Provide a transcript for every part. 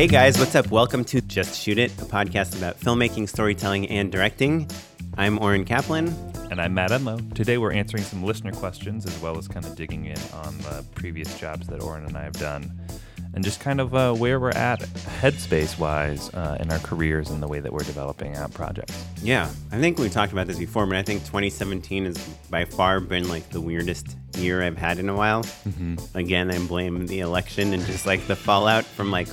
Hey guys, what's up? Welcome to Just Shoot It, a podcast about filmmaking, storytelling, and directing. I'm Oren Kaplan. And I'm Matt Enlow. Today we're answering some listener questions as well as kind of digging in on the previous jobs that Oren and I have done and just kind of uh, where we're at headspace wise uh, in our careers and the way that we're developing out projects. Yeah, I think we talked about this before, but I think 2017 has by far been like the weirdest year I've had in a while. Mm-hmm. Again, I blame the election and just like the fallout from like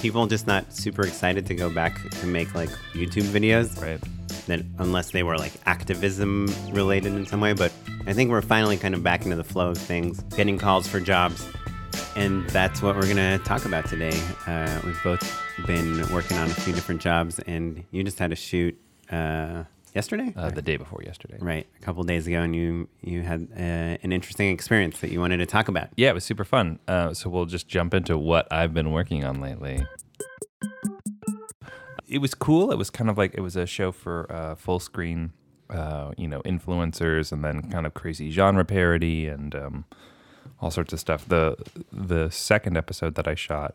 people just not super excited to go back to make like YouTube videos. Right. That unless they were like activism related in some way, but I think we're finally kind of back into the flow of things, getting calls for jobs and that's what we're going to talk about today. Uh, we've both been working on a few different jobs, and you just had a shoot uh, yesterday, uh, the day before yesterday, right? A couple days ago, and you you had uh, an interesting experience that you wanted to talk about. Yeah, it was super fun. Uh, so we'll just jump into what I've been working on lately. It was cool. It was kind of like it was a show for uh, Fullscreen, you know, influencers, and then kind of crazy genre parody and. Um, all sorts of stuff. The the second episode that I shot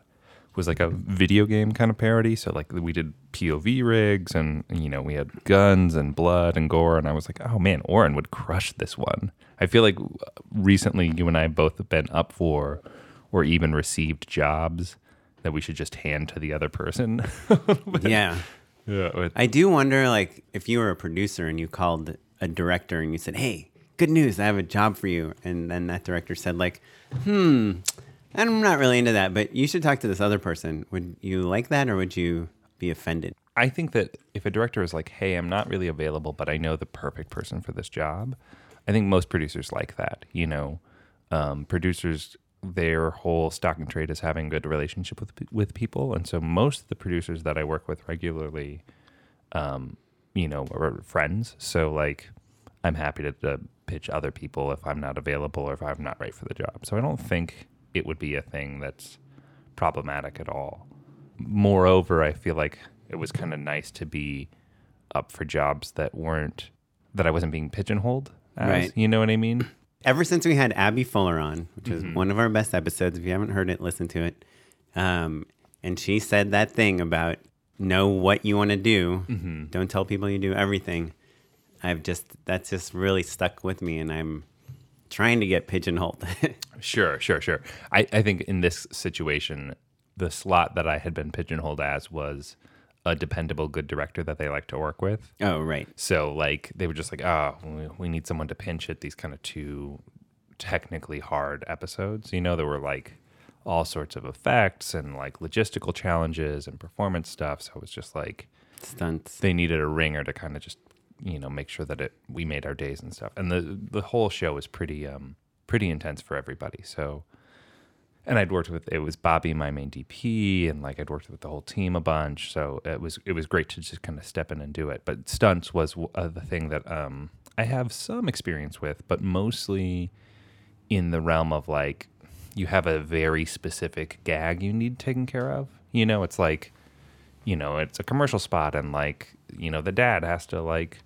was like a video game kind of parody. So like we did POV rigs and you know we had guns and blood and gore and I was like, oh man, Oren would crush this one. I feel like recently you and I both have been up for or even received jobs that we should just hand to the other person. yeah. Yeah. I do wonder like if you were a producer and you called a director and you said, "Hey, good news, I have a job for you. And then that director said, like, hmm, I'm not really into that, but you should talk to this other person. Would you like that or would you be offended? I think that if a director is like, hey, I'm not really available, but I know the perfect person for this job, I think most producers like that. You know, um, producers, their whole stock and trade is having good relationship with with people, and so most of the producers that I work with regularly, um, you know, are friends. So like, I'm happy to, to pitch other people if I'm not available or if I'm not right for the job. So I don't think it would be a thing that's problematic at all. Moreover, I feel like it was kind of nice to be up for jobs that weren't that I wasn't being pigeonholed as, right. you know what I mean? Ever since we had Abby Fuller on, which mm-hmm. is one of our best episodes, if you haven't heard it, listen to it. Um, and she said that thing about know what you want to do. Mm-hmm. Don't tell people you do everything. I've just that's just really stuck with me, and I'm trying to get pigeonholed. sure, sure, sure. I, I think in this situation, the slot that I had been pigeonholed as was a dependable, good director that they like to work with. Oh, right. So, like, they were just like, oh, we need someone to pinch at these kind of two technically hard episodes. You know, there were like all sorts of effects and like logistical challenges and performance stuff. So it was just like stunts. They needed a ringer to kind of just you know make sure that it we made our days and stuff. And the the whole show was pretty um pretty intense for everybody. So and I'd worked with it was Bobby my main DP and like I'd worked with the whole team a bunch. So it was it was great to just kind of step in and do it. But stunts was uh, the thing that um I have some experience with, but mostly in the realm of like you have a very specific gag you need taken care of. You know, it's like you know, it's a commercial spot and like, you know, the dad has to like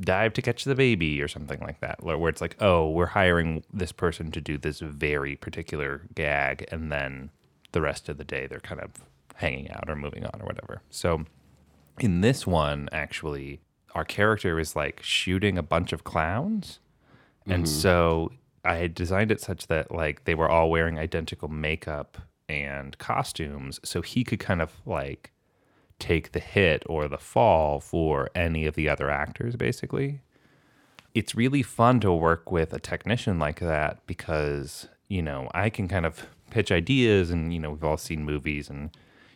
dive to catch the baby or something like that where it's like oh we're hiring this person to do this very particular gag and then the rest of the day they're kind of hanging out or moving on or whatever so in this one actually our character is like shooting a bunch of clowns mm-hmm. and so i had designed it such that like they were all wearing identical makeup and costumes so he could kind of like take the hit or the fall for any of the other actors, basically. It's really fun to work with a technician like that because, you know, I can kind of pitch ideas and, you know, we've all seen movies and,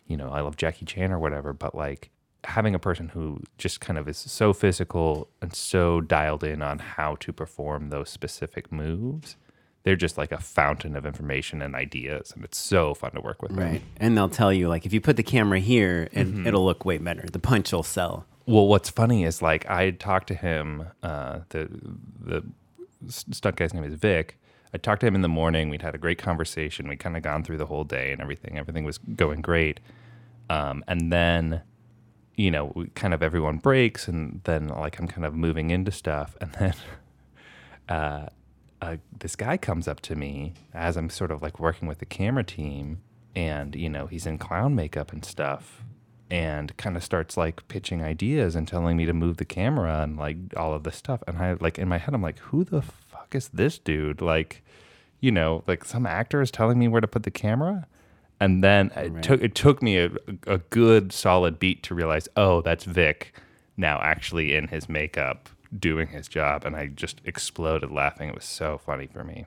you know, I love Jackie Chan or whatever, but like having a person who just kind of is so physical and so dialed in on how to perform those specific moves they're just like a fountain of information and ideas and it's so fun to work with right. Them. and they'll tell you like if you put the camera here it, mm-hmm. it'll look way better. The punch will sell. Well what's funny is like i talked to him uh, the the stunt guy's name is vic. I talked to him in the morning. We'd had a great conversation. We'd kind of gone through the whole day and everything. Everything was going great. Um, and then you know kind of everyone breaks and then like i'm kind of moving into stuff. And then uh, uh, this guy comes up to me as I'm sort of like working with the camera team, and you know he's in clown makeup and stuff and kind of starts like pitching ideas and telling me to move the camera and like all of this stuff. And i like in my head i'm like who the fuck is this dude? Like you know like some actor is telling me where to put the camera. And then it took it took me a, a good solid beat to realize oh that's vic now actually in his makeup doing his job and i just exploded laughing it was so funny for me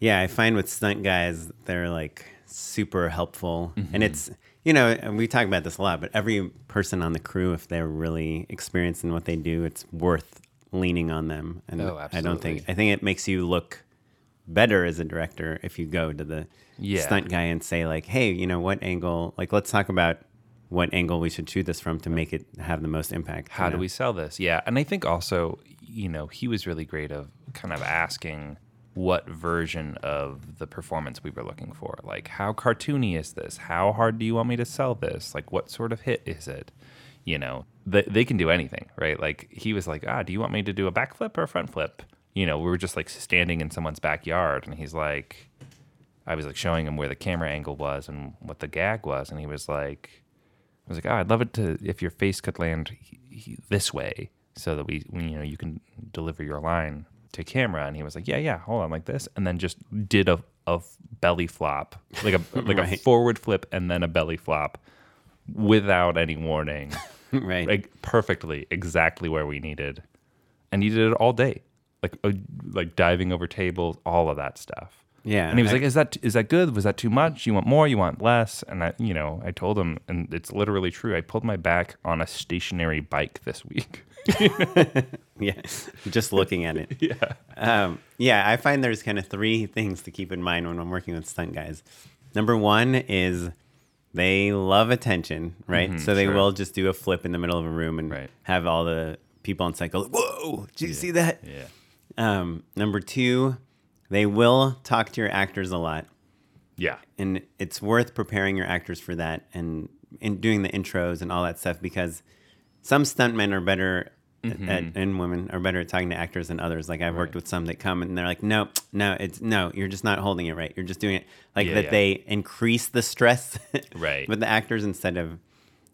Yeah, I find with stunt guys, they're like super helpful. Mm-hmm. And it's, you know, and we talk about this a lot, but every person on the crew, if they're really experienced in what they do, it's worth leaning on them. And Oh, I don't think. I think it makes you look better as a director if you go to the Yeah. stunt guy and say, like, hey, you know, what angle, like, let's talk about what angle we should shoot this from to make it have the most impact. how you do know? we sell this? Yeah. And I think also, you know, he was really great of kind of asking what version of the performance we were looking for. Like, how cartoony is this? How hard do you want me to sell this? Like, what sort of hit is it? You know, they, they can do anything, right? Like, he was like, ah, do you want me to do a backflip or a front flip? You know, we were just like standing in someone's backyard, and he's like, I was like showing him where the camera angle was and what the gag was, and he was like, I was like, oh, I'd love it to if your face could land he, he, this way, so that we, we, you know, you can deliver your line to camera. And he was like, yeah, yeah, hold on, like this, and then just did a a belly flop, like a like a forward flip and then a belly flop, without any warning, right. like perfectly, exactly where we needed, and he did it all day, like uh, like diving over tables, all of that stuff. Yeah. And he was I- like, "Is that is that good? Was that too much? You want more? You want less?" And I, you know, I told him, and it's literally true. I pulled my back on a stationary bike this week. yeah, just looking at it. yeah. Um, yeah, I find there's kind of three things to keep in mind when I'm working with stunt guys. Number one is they love attention, right? so they sure. will just do a flip in the middle of a room and Right. have all the people on site go, "Whoa! Did you see that?" Yeah. Um, number two, they will talk to your actors a lot Yeah. and it's worth preparing your actors for that and in doing the intros and all that stuff because some stuntmen are better mm-hmm. at, and women are better at talking to actors than others. Like I've worked with some that come and they're like, no, no, it's no, you're just not holding it right. You're just doing it like Yeah, that. yeah. They increase the stress, Right. with the actors instead of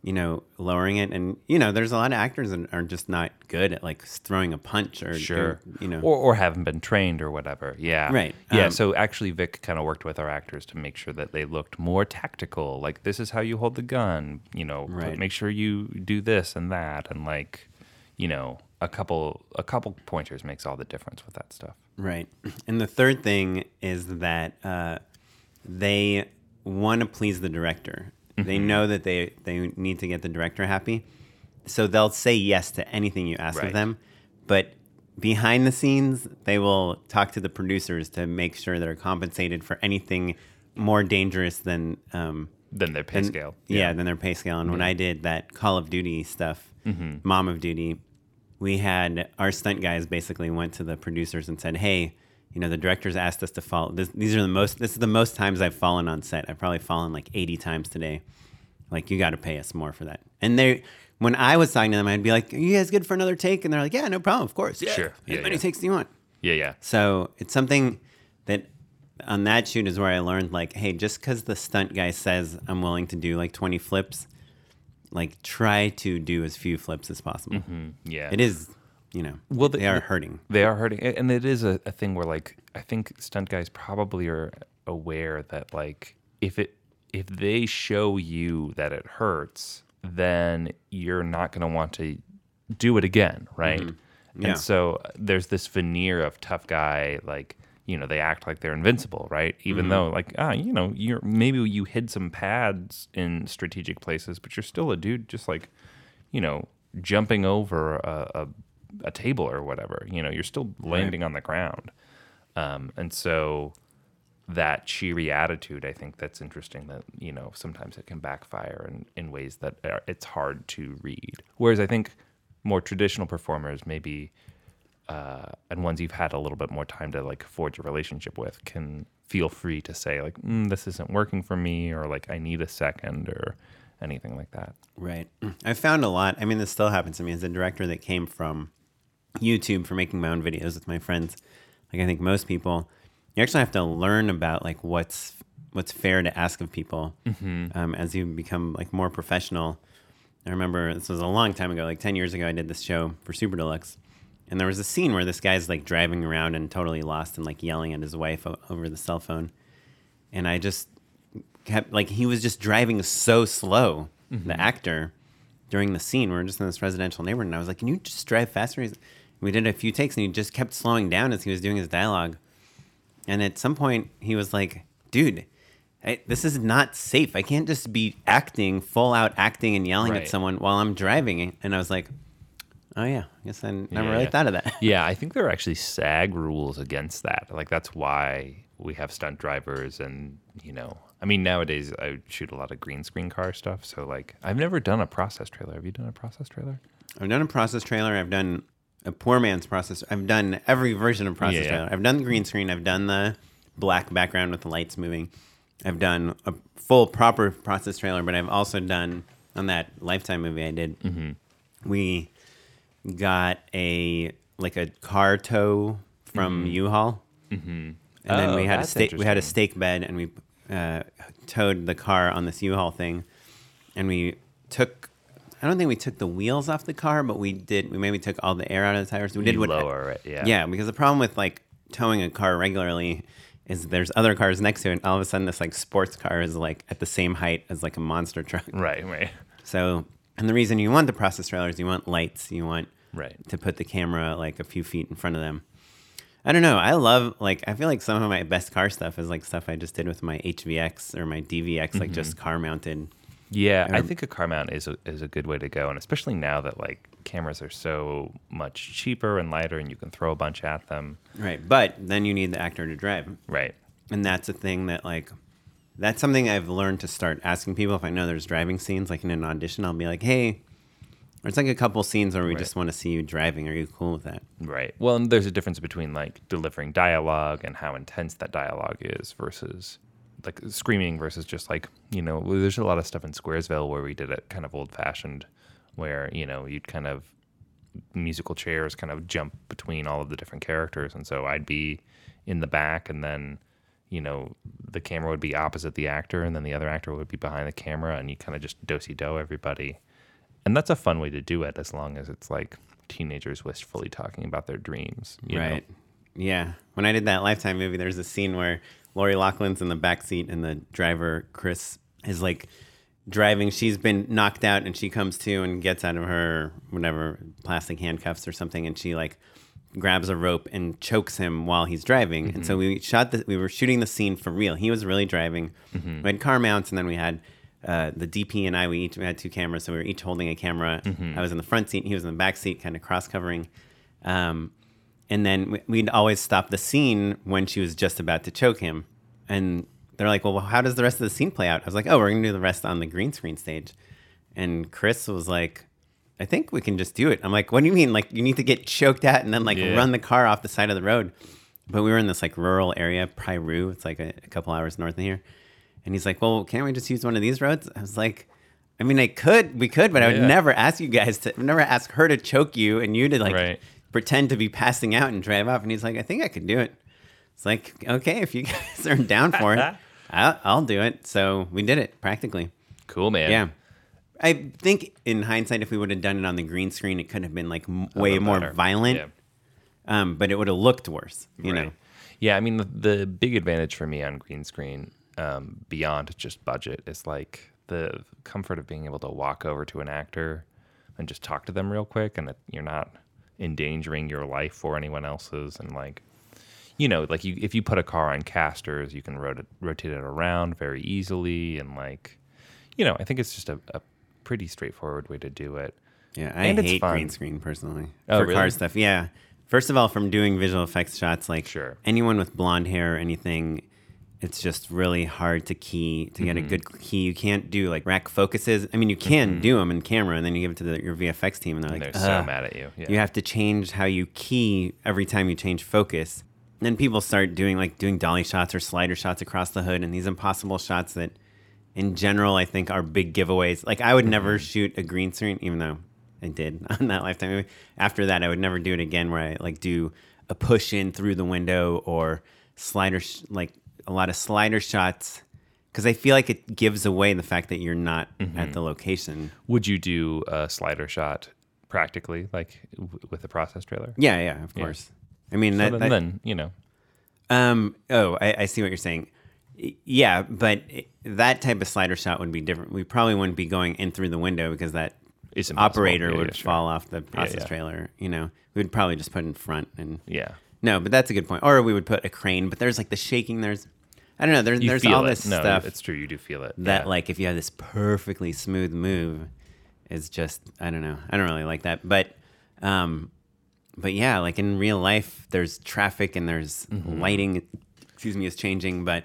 you know lowering it. And you know, there's a lot of actors that are just not good at like throwing a punch or Sure. or, you know, Or, or haven't been trained or whatever. Yeah. Right. Yeah. Um, so actually, Vic kind of worked with our actors to make sure that they looked more tactical. Like, this is how you hold the gun. You know, Right. make sure you do this and that, and like, you know, a couple a couple pointers makes all the difference with that stuff. Right. And the third thing is that uh, they want to please the director. They know that they, they need to get the director happy. So they'll say yes to anything you ask Right. of them. But behind the scenes, they will talk to the producers to make sure they're compensated for anything more dangerous than. Um, Then their pay than- scale. Yeah, than their pay scale. And when I did that Call of Duty stuff, Mm-hmm. Mom of Duty, we had our stunt guys basically went to the producers and said, "Hey, you know, the directors asked us to follow. This, these are the most. This is the most times I've fallen on set. I've probably fallen like 80 times today. Like, you got to pay us more for that." And they, when I was talking to them, I'd be like, "Are you guys good for another take?" And they're like, "Yeah, no problem. Of course. Yeah, Sure. As Yeah, many yeah. takes do you want?" Yeah. Yeah. So it's something that on that shoot is where I learned like, hey, just because the stunt guy says I'm willing to do like 20 flips, like try to do as few flips as possible. Mm-hmm. Yeah. It is, you know, Well, the- they are hurting. They are hurting, and it is a, a thing where like I think stunt guys probably are aware that like if it if they show you that it hurts, then you're not going to want to do it again, right? Mm-hmm. Yeah. And so uh, there's this veneer of tough guy, like you know they act like they're invincible, right? Even Mm-hmm. though like ah you know you're maybe you hid some pads in strategic places, but you're still a dude, just like you know jumping over a, a, a table or whatever. You know you're still landing on the ground, um, and so that cheery attitude, I think that's interesting. That you know sometimes it can backfire in, in ways that are, it's hard to read. Whereas I think more traditional performers, maybe, uh, and ones you've had a little bit more time to like forge a relationship with, can feel free to say like, mm, "This isn't working for me," or like, "I need a second or anything like that. Right. I found a lot. I mean, this still happens to me as a director that came from YouTube for making my own videos with my friends. Like I think most people, you actually have to learn about like what's what's fair to ask of people Mm-hmm. um, as you become like more professional. I remember this was a long time ago, like ten years ago. I did this show for Super Deluxe, and there was a scene where this guy's like driving around and totally lost and like yelling at his wife o- over the cell phone, and I just kept like he was just driving so slow. The actor during the scene, we were just in this residential neighborhood, and I was like, "Can you just drive faster?" He's- We did a few takes, and he just kept slowing down as he was doing his dialogue. And at some point, he was like, "Dude, I, this is not safe. I can't just be acting, full out acting, and yelling Right. at someone while I'm driving." And I was like, "Oh yeah, I guess I never Yeah, really yeah. thought of that." Yeah, I think there are actually SAG rules against that. Like that's why we have stunt drivers and, you know, I mean nowadays I shoot a lot of green screen car stuff, so like I've never done a process trailer. Have you done a process trailer? I've done a process trailer. I've done a poor man's process. I've done every version of process Yeah. trailer. I've done the green screen. I've done the black background with the lights moving. I've done a full proper process trailer, but I've also done on that Lifetime movie I did. We got a like a car tow from U-Haul, mm-hmm. and then Oh, we had a stake. We had a stake bed, and we uh, towed the car on this U-Haul thing, and we took. I don't think we took the wheels off the car, but we did. We maybe took all the air out of the tires. We did You what lower it, yeah. yeah, because the problem with like towing a car regularly is there's other cars next to it. And all of a sudden, this like sports car is like at the same height as like a monster truck. Right, right. So, and the reason you want the process trailers, you want lights, you want Right. to put the camera like a few feet in front of them. I don't know. I love like I feel like some of my best car stuff is like stuff I just did with my HVX or my DVX, like mm-hmm. just car mounted. Yeah, I Um, think a car mount is a, is a good way to go, and especially now that like cameras are so much cheaper and lighter, and you can throw a bunch at them. Right. But then you need the actor to drive. Right. And that's a thing that like that's something I've learned to start asking people if I know there's driving scenes, like in an audition, I'll be like, Hey, It's like a couple scenes where we Right. just want to see you driving. Are you cool with that? Right. Well, and there's a difference between like delivering dialogue and how intense that dialogue is versus like screaming versus just like, you know, there's a lot of stuff in Squaresville where we did it kind of old fashioned where, you know, you'd kind of musical chairs kind of jump between all of the different characters. And so I'd be in the back and then, you know, the camera would be opposite the actor and then the other actor would be behind the camera and you kind of just dosey do everybody. And that's a fun way to do it as long as it's like teenagers wistfully talking about their dreams. you know? right. Yeah. When I did that Lifetime movie, there's a scene where Lori Loughlin's in the back seat and the driver, Chris, is like driving. She's been knocked out and she comes to and gets out of her whatever plastic handcuffs or something and she like grabs a rope and chokes him while he's driving. And so we shot the we were shooting the scene for real. He was really driving. We had car mounts and then we had uh, the DP and I we each we had two cameras, so we were each holding a camera. I was in the front seat, he was in the back seat, kind of cross covering. Um, and then we- we'd always stop the scene when she was just about to choke him. And they're like, well, how does the rest of the scene play out? I was like, oh, we're going to do the rest on the green screen stage. And Chris was like, I think we can just do it. I'm like, what do you mean? Like, you need to get choked out and then like Yeah. run the car off the side of the road. But we were in this like rural area, Piru. It's like a, a couple hours north of here. And he's like, well, can't we just use one of these roads? I was like, I mean, I could, we could, but I would Yeah. never ask you guys to, never ask her to choke you and you to like Right. Pretend to be passing out and drive off. And he's like, I think I could do it. It's like, okay, if you guys are down for it, I'll, I'll do it. So we did it practically. Cool, man. Yeah. I think in hindsight, if we would have done it on the green screen, it could have been like m- way more better. violent, Yeah. um, but it would have looked worse, you know? Yeah, I mean the, the big advantage for me on green screen, um, beyond just budget, is like the comfort of being able to walk over to an actor and just talk to them real quick, and it, you're not endangering your life or anyone else's, and like, you know, like you if you put a car on casters, you can rot- rotate it around very easily, and like, you know, I think it's just a, a pretty straightforward way to do it. Yeah, I And it's hate green screen personally Oh, for car stuff. Yeah. First of all, from doing visual effects shots, like Sure. anyone with blonde hair or anything, it's just really hard to key to get Mm-hmm. a good key. You can't do like rack focuses. I mean, you can do them in camera, and then you give it to the, your VFX team, and they're And like, they're so mad at you. Yeah. You have to change how you key every time you change focus. And then people start doing like doing dolly shots or slider shots across the hood and these impossible shots that in general I think are big giveaways. Like I would never shoot a green screen even though I did on that lifetime movie. After that I would never do it again where I like do a push in through the window or slider sh- like a lot of slider shots because I feel like it gives away the fact that you're not Mm-hmm. at the location. Would you do a slider shot practically, like w- with a process trailer? Yeah, yeah, of course. I mean So that, then, that then, you know, Um. Oh, I, I see what you're saying. Yeah, but that type of slider shot would be different. We probably wouldn't be going in through the window because that operator Yeah, would yeah, sure. fall off the process yeah. trailer. You know, we'd probably just put it in front and yeah. No. But that's a good point. Or we would put a crane. But there's like the shaking. There's I don't know. There's You there's feel all it. this no, stuff It's true. You do feel it. that yeah. like if you have this perfectly smooth move, is just I don't know. I don't really like that. But um, but yeah, like in real life, there's traffic and there's Mm-hmm. lighting. Excuse me, is changing. But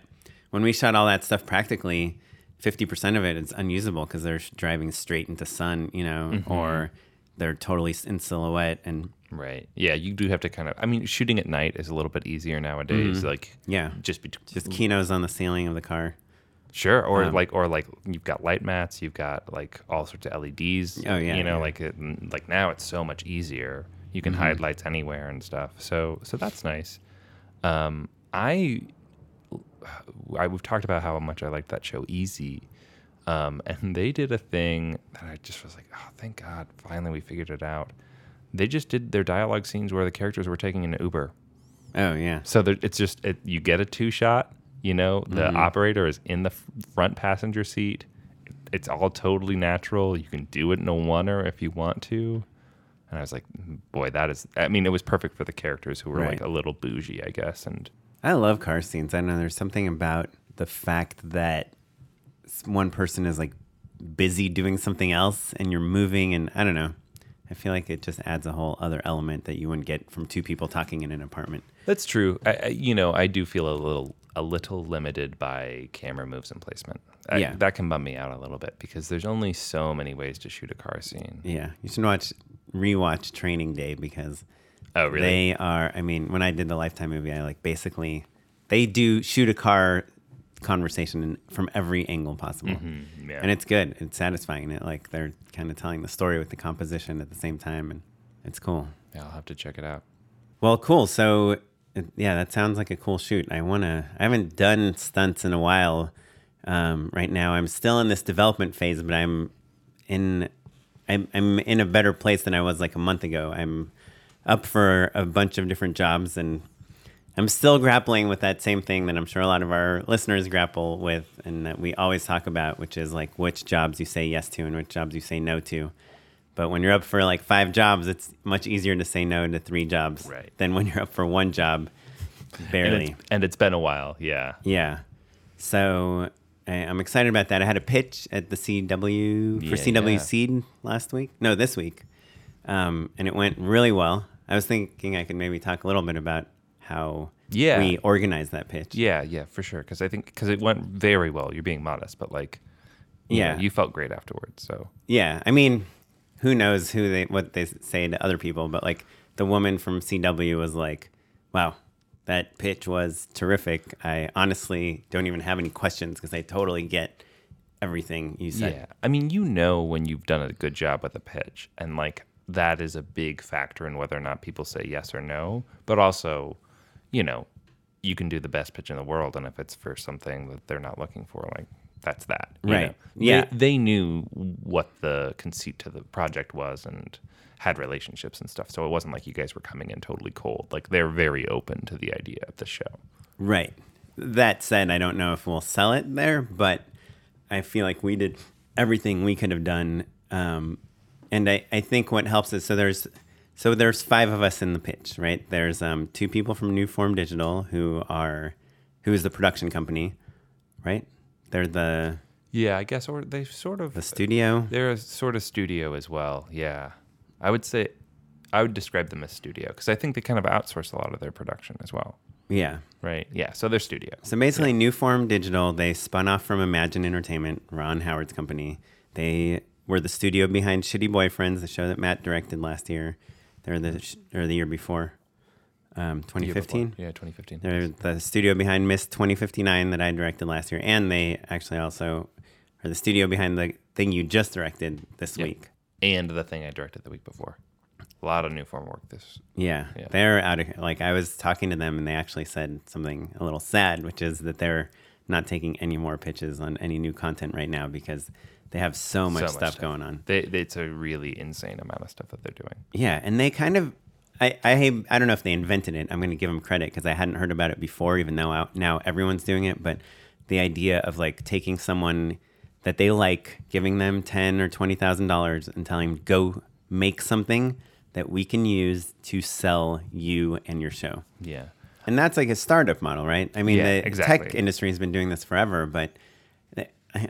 when we shot all that stuff practically, fifty percent of it is unusable because they're driving straight into sun, you know, Mm-hmm. or they're totally in silhouette and Right. Yeah, you do have to kind of. I mean, shooting at night is a little bit easier nowadays. Like, Mm-hmm. yeah, just be just kinos on the ceiling of the car. sure, or um, like, or like, you've got light mats, you've got like all sorts of LEDs. Oh, yeah, You know, yeah. like, it, like now it's so much easier. You can Mm-hmm. hide lights anywhere and stuff. So, so that's nice. Um, I, I we've talked about how much I liked that show, Easy. Um, and they did a thing that I just was like, oh, thank God, finally we figured it out. They just did their dialogue scenes where the characters were taking an Uber. Oh yeah, So there, it's just it, you get a two shot. You know, the Mm-hmm. operator is in the front passenger seat. It's all totally natural. You can do it in a oneer if you want to. And I was like, boy, that is. I mean, it was perfect for the characters who were like a little bougie, I guess. And I love car scenes. I know there's something about the fact that one person is like busy doing something else and you're moving and I don't know. I feel like it just adds a whole other element that you wouldn't get from two people talking in an apartment. that's true. I, I, you know, I do feel a little a little limited by camera moves and placement. I, Yeah. that can bum me out a little bit because there's only so many ways to shoot a car scene. Yeah, you should watch rewatch Training Day because Oh, really? they are. I mean, when I did the Lifetime movie, I like basically they do shoot a car conversation in, from every angle possible, Mm-hmm. yeah. and it's good. It's satisfying. It like they're kind of telling the story with the composition at the same time, and it's cool. yeah, I'll have to check it out. Well, cool. So, yeah, that sounds like a cool shoot. I want to, I haven't done stunts in a while. Um, right now, I'm still in this development phase, but I'm in, I'm, I'm in a better place than I was like a month ago. I'm up for a bunch of different jobs and I'm still grappling with that same thing that I'm sure a lot of our listeners grapple with and that we always talk about, which is like which jobs you say yes to and which jobs you say no to. But when you're up for like five jobs, it's much easier to say no to three jobs Right. than when you're up for one job, And barely. it's, and it's been a while. Yeah. Yeah. So I'm excited about that. I had a pitch at the CW for Yeah, CW yeah. Seed last week. No, this week. Um, and it went really well. I was thinking I could maybe talk a little bit about how Yeah. we organized that pitch. Yeah, yeah, for sure. Because I think because it went very well. You're being modest, but like, you Yeah. know, you felt great afterwards. So Yeah, I mean, who knows who they what they say to other people, but like the woman from CW was like, "Wow, that pitch was terrific. I honestly don't even have any questions because I totally get everything you said." yeah, I mean, you know when you've done a good job with a pitch, and like that is a big factor in whether or not people say yes or no. But also, you know, you can do the best pitch in the world, and if it's for something that they're not looking for, like that's that. you Right. know. Yeah. They, they knew what the conceit to the project was and had relationships and stuff. So it wasn't like you guys were coming in totally cold. Like they're very open to the idea of the show. Right. That said, I don't know if we'll sell it there, but I feel like we did everything we could have done. Um, and I, I think what helps is so there's so there's five of us in the pitch, right? There's um, two people from New Form Digital who are who is the production company, right? They're the Yeah, I guess, or they sort of the studio. they're a sort of studio as well. Yeah, I would say I would describe them as studio because I think they kind of outsource a lot of their production as well. Yeah. Right? Yeah, so they're studio. So basically, New Form Digital, they spun off from Imagine Entertainment, Ron Howard's company. They were the studio behind Shitty Boyfriends, the show that Matt directed last year. The or the year before, um, Year before. 2015. Yeah, 2015. They're the studio behind Miss 2059 that I directed last year, and they actually also are the studio behind the thing you just directed this Yeah. week. and the thing I directed the week before. A lot of new form work. This. Yeah, Yeah. they're out of like I was talking to them and they actually said something a little sad, which is that they're not taking any more pitches on any new content right now because they have so much, So stuff, going on. They, they- it's a really insane amount of stuff that they're doing. Yeah, and they kind of, I, I, I don't know if they invented it. I'm going to give them credit because I hadn't heard about it before, even though out- now everyone's doing it. But the idea of like taking someone that they like, giving them ten or twenty thousand dollars, and telling them go make something that we can use to sell you and your show. Yeah. And that's like a startup model, right? I mean, Yeah, the exactly. tech industry has been doing this forever, but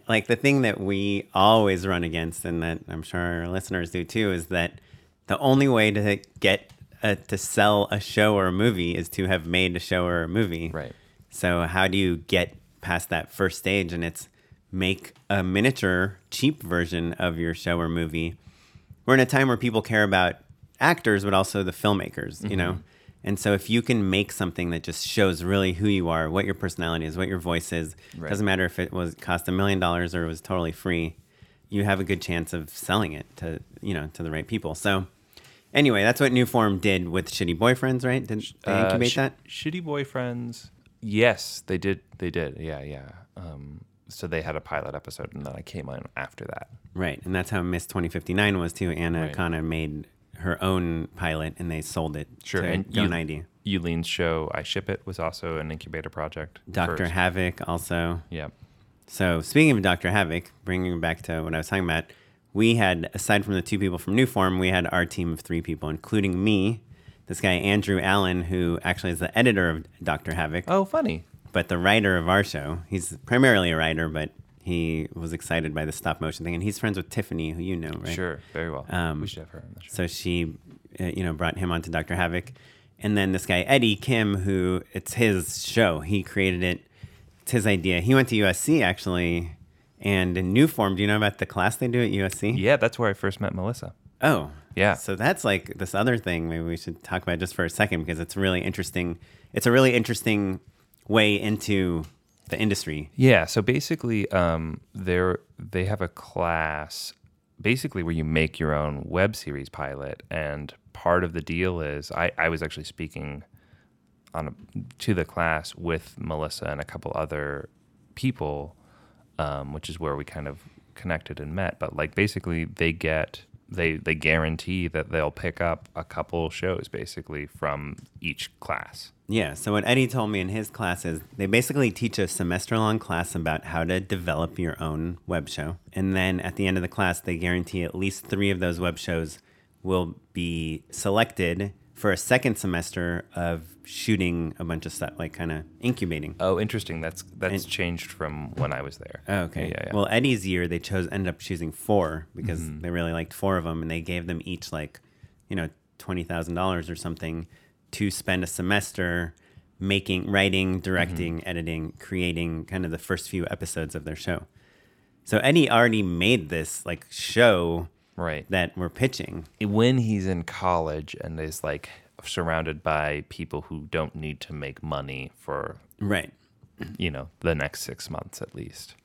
like the thing that we always run against, and that I'm sure our listeners do too, is that the only way to get uh, to sell a show or a movie is to have made a show or a movie. Right. So how do you get past that first stage? And it's make a miniature, cheap version of your show or movie. We're in a time where people care about actors, but also the filmmakers, you know? And so if you can make something that just shows really who you are, what your personality is, what your voice is, Right. doesn't matter if it was cost a million dollars or it was totally free, you have a good chance of selling it to, you know, to the right people. So anyway, that's what New Form did with Shitty Boyfriends, right? Did they Uh, incubate sh- that? Shitty boyfriends. Yes, they did. They did. Yeah, yeah. Um, so they had a pilot episode, and then I came on after that. Right, and that's how Miss 2059 was too. Anna Right. Kana made her own pilot, and they sold it Sure, to and Go you- 90. Yulin's show, I Ship It, was also an incubator project. Doctor first. Havoc also. Yeah. So speaking of Doctor Havoc, bringing back to what I was talking about, we had aside from the two people from New Form, we had our team of three people, including me, this guy Andrew Allen, who actually is the editor of Doctor Havoc, Oh, funny. but the writer of our show. He's primarily a writer, but he was excited by the stop motion thing, and he's friends with Tiffany, who you know, right? Sure, very well. Um, we should have her on. So she, uh, you know, brought him onto Doctor Havoc, and then this guy Eddie Kim, who it's his show. He created it. It's his idea. He went to USC actually, and in new form. Do you know about the class they do at USC? yeah, that's where I first met Melissa. Oh, Yeah. So that's like this other thing. Maybe we should talk about just for a second because it's really interesting. It's a really interesting way into the industry. Yeah, so basically, um, there they have a class basically where you make your own web series pilot, and part of the deal is I, I was actually speaking on a, to the class with Melissa and a couple other people, um, which is where we kind of connected and met. But like basically, they get they they guarantee that they'll pick up a couple shows basically from each class. Yeah. So what Eddie told me in his class is they basically teach a semester long class about how to develop your own web show. And then at the end of the class, they guarantee at least three of those web shows will be selected for a second semester of shooting a bunch of stuff, like kind of incubating. Oh, interesting. That's that's And- changed from when I was there. Oh, okay. Yeah, yeah. Well, Eddie's year, they chose ended up choosing four because Mm-hmm. they really liked four of them, and they gave them each like, you know, twenty thousand dollars or something to spend a semester making, writing, directing, Mm-hmm. editing, creating kind of the first few episodes of their show. So Eddie already made this like show right. that we're pitching. when he's in college and is like surrounded by people who don't need to make money for Right. you know the next six months at least.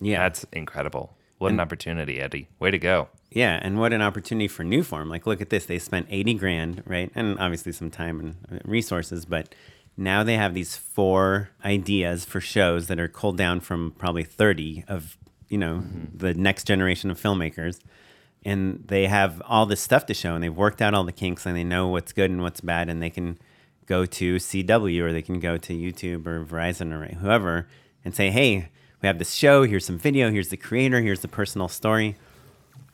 Yeah. That's incredible. What an opportunity, Eddie. Way to go. Yeah, and what an opportunity for new form. Like, look at this. They spent 80 grand, right? And obviously some time and resources, but now they have these four ideas for shows that are culled down from probably 30 of, you know, mm-hmm. the next generation of filmmakers. And they have all this stuff to show, and they've worked out all the kinks, and they know what's good and what's bad, and they can go to CW or they can go to YouTube or Verizon or whoever and say, hey, we have this show. Here's some video. Here's the creator. Here's the personal story.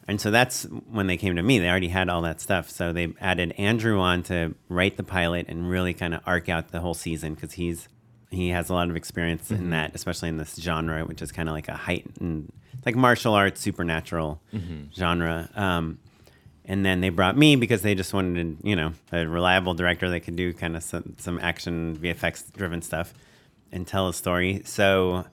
And so that's when they came to me. They already had all that stuff. So they added Andrew on to write the pilot and really kind of arc out the whole season because he's he has a lot of experience in mm-hmm. that, especially in this genre, which is kind of like a heightened, like martial arts, supernatural genre. Um, and then they brought me because they just wanted, you know, a reliable director that could do kind of some, some action VFX driven stuff and tell a story. So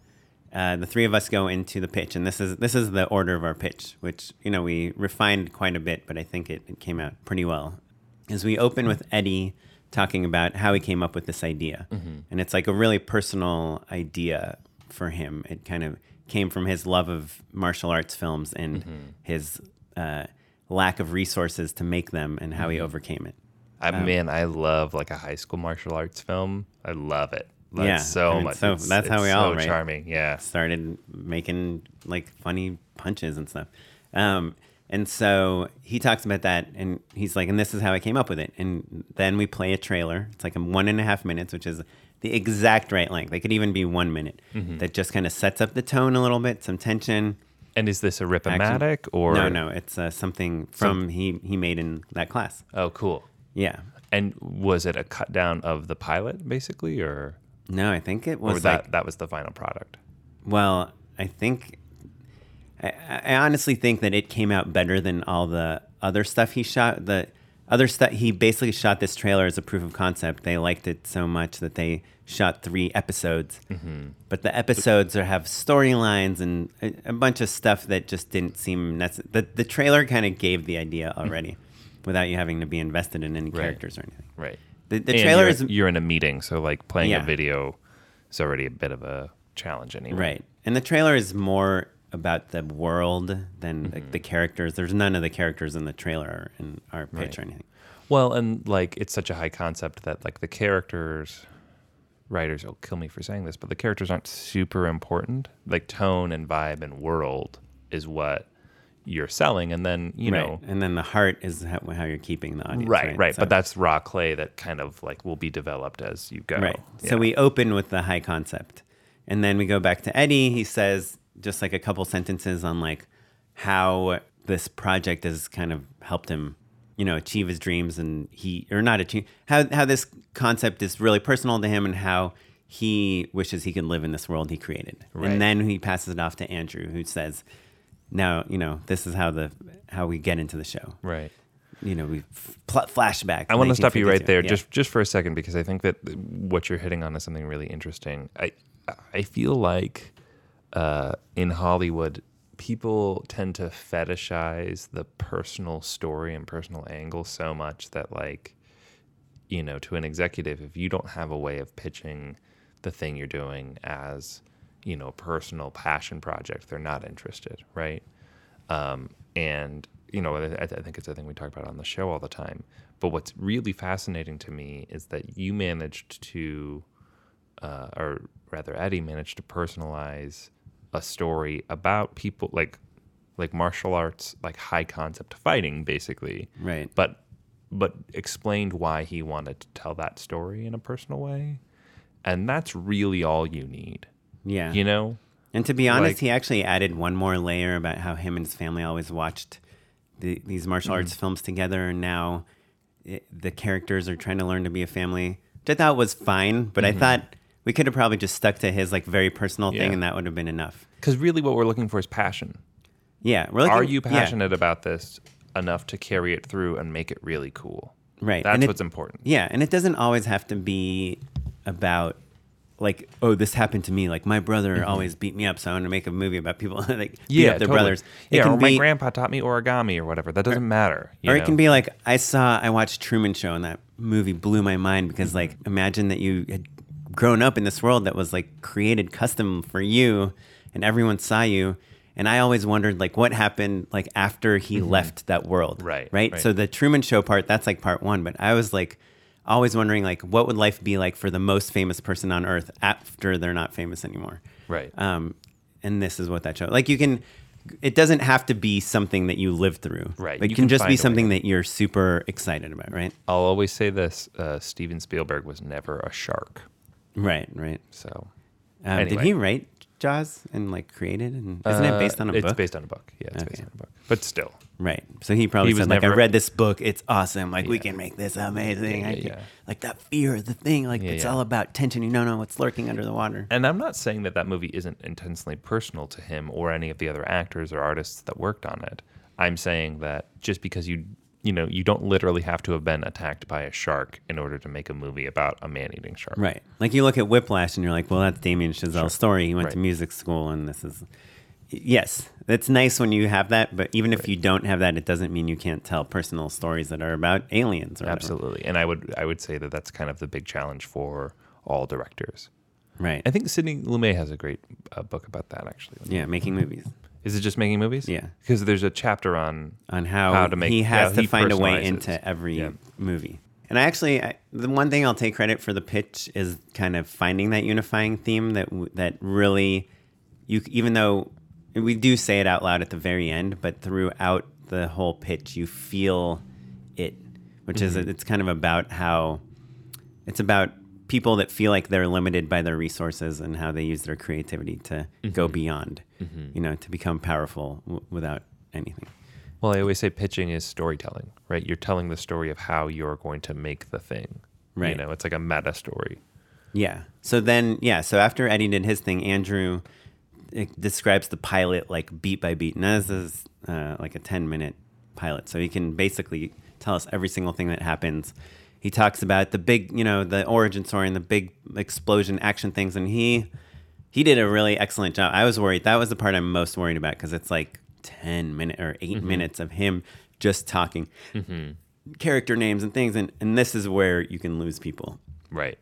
uh, the three of us go into the pitch, and this is this is the order of our pitch, which you know we refined quite a bit, but I think it, it came out pretty well. Is we open with Eddie talking about how he came up with this idea, and it's like a really personal idea for him. It kind of came from his love of martial arts films and his uh, lack of resources to make them, and how he overcame it. I mean, I love like a high school martial arts film. I love it. That's Yeah, so I mean, much. so it's- that's how we so all, right? charming. Yeah. started making like funny punches and stuff. Um, and so he talks about that, and he's like, and this is how I came up with it. And then we play a trailer. It's like a one and a half minutes, which is the exact right length. It could even be one minute. Mm-hmm. That just kind of sets up the tone a little bit, some tension. And is this a ripomatic or no, no, it's uh, something from he he made in that class. Oh, cool. Yeah. And was it a cut down of the pilot, basically, or No, I think it or was that like that was the final product? Well, I think I, I honestly think that it came out better than all the other stuff he shot. The other stuff he basically shot this trailer as a proof of concept. They liked it so much that they shot three episodes. Mm-hmm. But the episodes are, have storylines and a, a bunch of stuff that just didn't seem necessary. The, the trailer kind of gave the idea mm-hmm. already, without you having to be invested in any characters or anything. Right. The, the trailer you're, is you're in a meeting, so like playing Yeah. a video is already a bit of a challenge anyway. Right. And the trailer is more about the world than the, mm-hmm. the characters. There's none of the characters in the trailer in our pitch or anything. Well, and like it's such a high concept that like the characters, writers will kill me for saying this, but the characters aren't super important. Like tone and vibe and world is what you're selling, and then you right. know. And then the heart is how, how you're keeping the audience. Right, right, So- but that's raw clay that kind of like will be developed as you go. right. Yeah. So we open with the high concept, and then we go back to Eddie. He says just like a couple sentences on like how this project has kind of helped him, you know, achieve his dreams, and he or not achieve how how this concept is really personal to him, and how he wishes he could live in this world he created. Right. And then he passes it off to Andrew, who says, "Now, you know, this is how the how we get into the show. right. You know, we pl- flashback. I want to stop you right there, Yeah. just just for a second, because I think that what you're hitting on is something really interesting. I I feel like uh, in Hollywood, people tend to fetishize the personal story and personal angle so much that, like, you know, to an executive, if you don't have a way of pitching the thing you're doing as, you know, a personal passion project, they're not interested, right? Um, and you know, I, I think it's a thing we talk about on the show all the time. But what's really fascinating to me is that you managed to, uh, or rather, Eddie managed to personalize a story about people like, like martial arts, like high concept fighting, basically. Right. But, but explained why he wanted to tell that story in a personal way, and that's really all you need. Yeah. You know, And to be honest, Like- he actually added one more layer about how him and his family always watched the, these martial arts mm-hmm. films together, and now it, the characters are trying to learn to be a family, which I thought was fine. But I mm-hmm. thought we could have probably just stuck to his like very personal thing, Yeah. and that would have been enough. because really, what we're looking for is passion. Yeah, we're looking, Are you yeah, passionate about this enough to carry it through and make it really cool? right. That's it- what's important. Yeah, and it doesn't always have to be about like, oh, this happened to me. Like my brother mm-hmm. always beat me up, so I want to make a movie about people like beat up their totally. brothers. It Yeah, can or my grandpa taught me origami or whatever. That doesn't matter. you or it can be like I saw I watched Truman Show and that movie blew my mind because like imagine that you had grown up in this world that was like created custom for you and everyone saw you and I always wondered like what happened like after he left that world. Mm-hmm. Right, Right. right. So the Truman Show part that's like part one, but I was like always wondering like what would life be like for the most famous person on earth after they're not famous anymore. right. Um, and this is what that show. Like you can, it doesn't have to be something that you live through. Right. It can, can just be something that you're super excited about. Right. I'll always say this: uh, Steven Spielberg was never a shark. Right. Right. So Um, Did he write Jaws and like create it? And isn't it based on a Uh, it's book? based on a book. Yeah, it's based on a book. But still, right. So he probably He was said like, I read this book. It's awesome. Like we can make this amazing. Yeah, I yeah, can- yeah. Like that fear, of the thing. Like Yeah, it's yeah. all about tension. You don't know what's lurking under the water. and I'm not saying that that movie isn't intensely personal to him or any of the other actors or artists that worked on it. I'm saying that just because you you know you don't literally have to have been attacked by a shark in order to make a movie about a man-eating shark. Right. Like you look at Whiplash and you're like, well, that's Damien Chazelle's story. He went to music school and this is. Yes, it's nice when you have that, but even if you don't have that, it doesn't mean you can't tell personal stories that are about aliens or whatever. Absolutely. And I would I would say that that's kind of the big challenge for all directors. Right. I think Sidney Lumet has a great uh, book about that actually. Yeah, making movies Is it just making movies? Yeah. Because there's a chapter on on how, How to make- he has to he find a way into every Yeah. movie. And I actually, I, the one thing I'll take credit for the pitch is kind of finding that unifying theme that that really, you even though we do say it out loud at the very end, but throughout the whole pitch, you feel it, which is mm-hmm. it's kind of about how it's about people that feel like they're limited by their resources and how they use their creativity to go mm-hmm. beyond, mm-hmm. you know, to become powerful w- without anything. Well, I always say pitching is storytelling, right? You're telling the story of how you're going to make the thing. Right. You know, it's like a meta story. Yeah. So then, yeah. So after Eddie did his thing, Andrew it describes the pilot like beat by beat, and this is uh, like a ten minute pilot, so he can basically tell us every single thing that happens. He talks about the big, you know, the origin story and the big explosion action things, and he he did a really excellent job. I was worried that was the part I'm most worried about because it's like ten minute or 8 mm-hmm. minutes of him just talking mm-hmm. character names and things, and and this is where you can lose people. Right.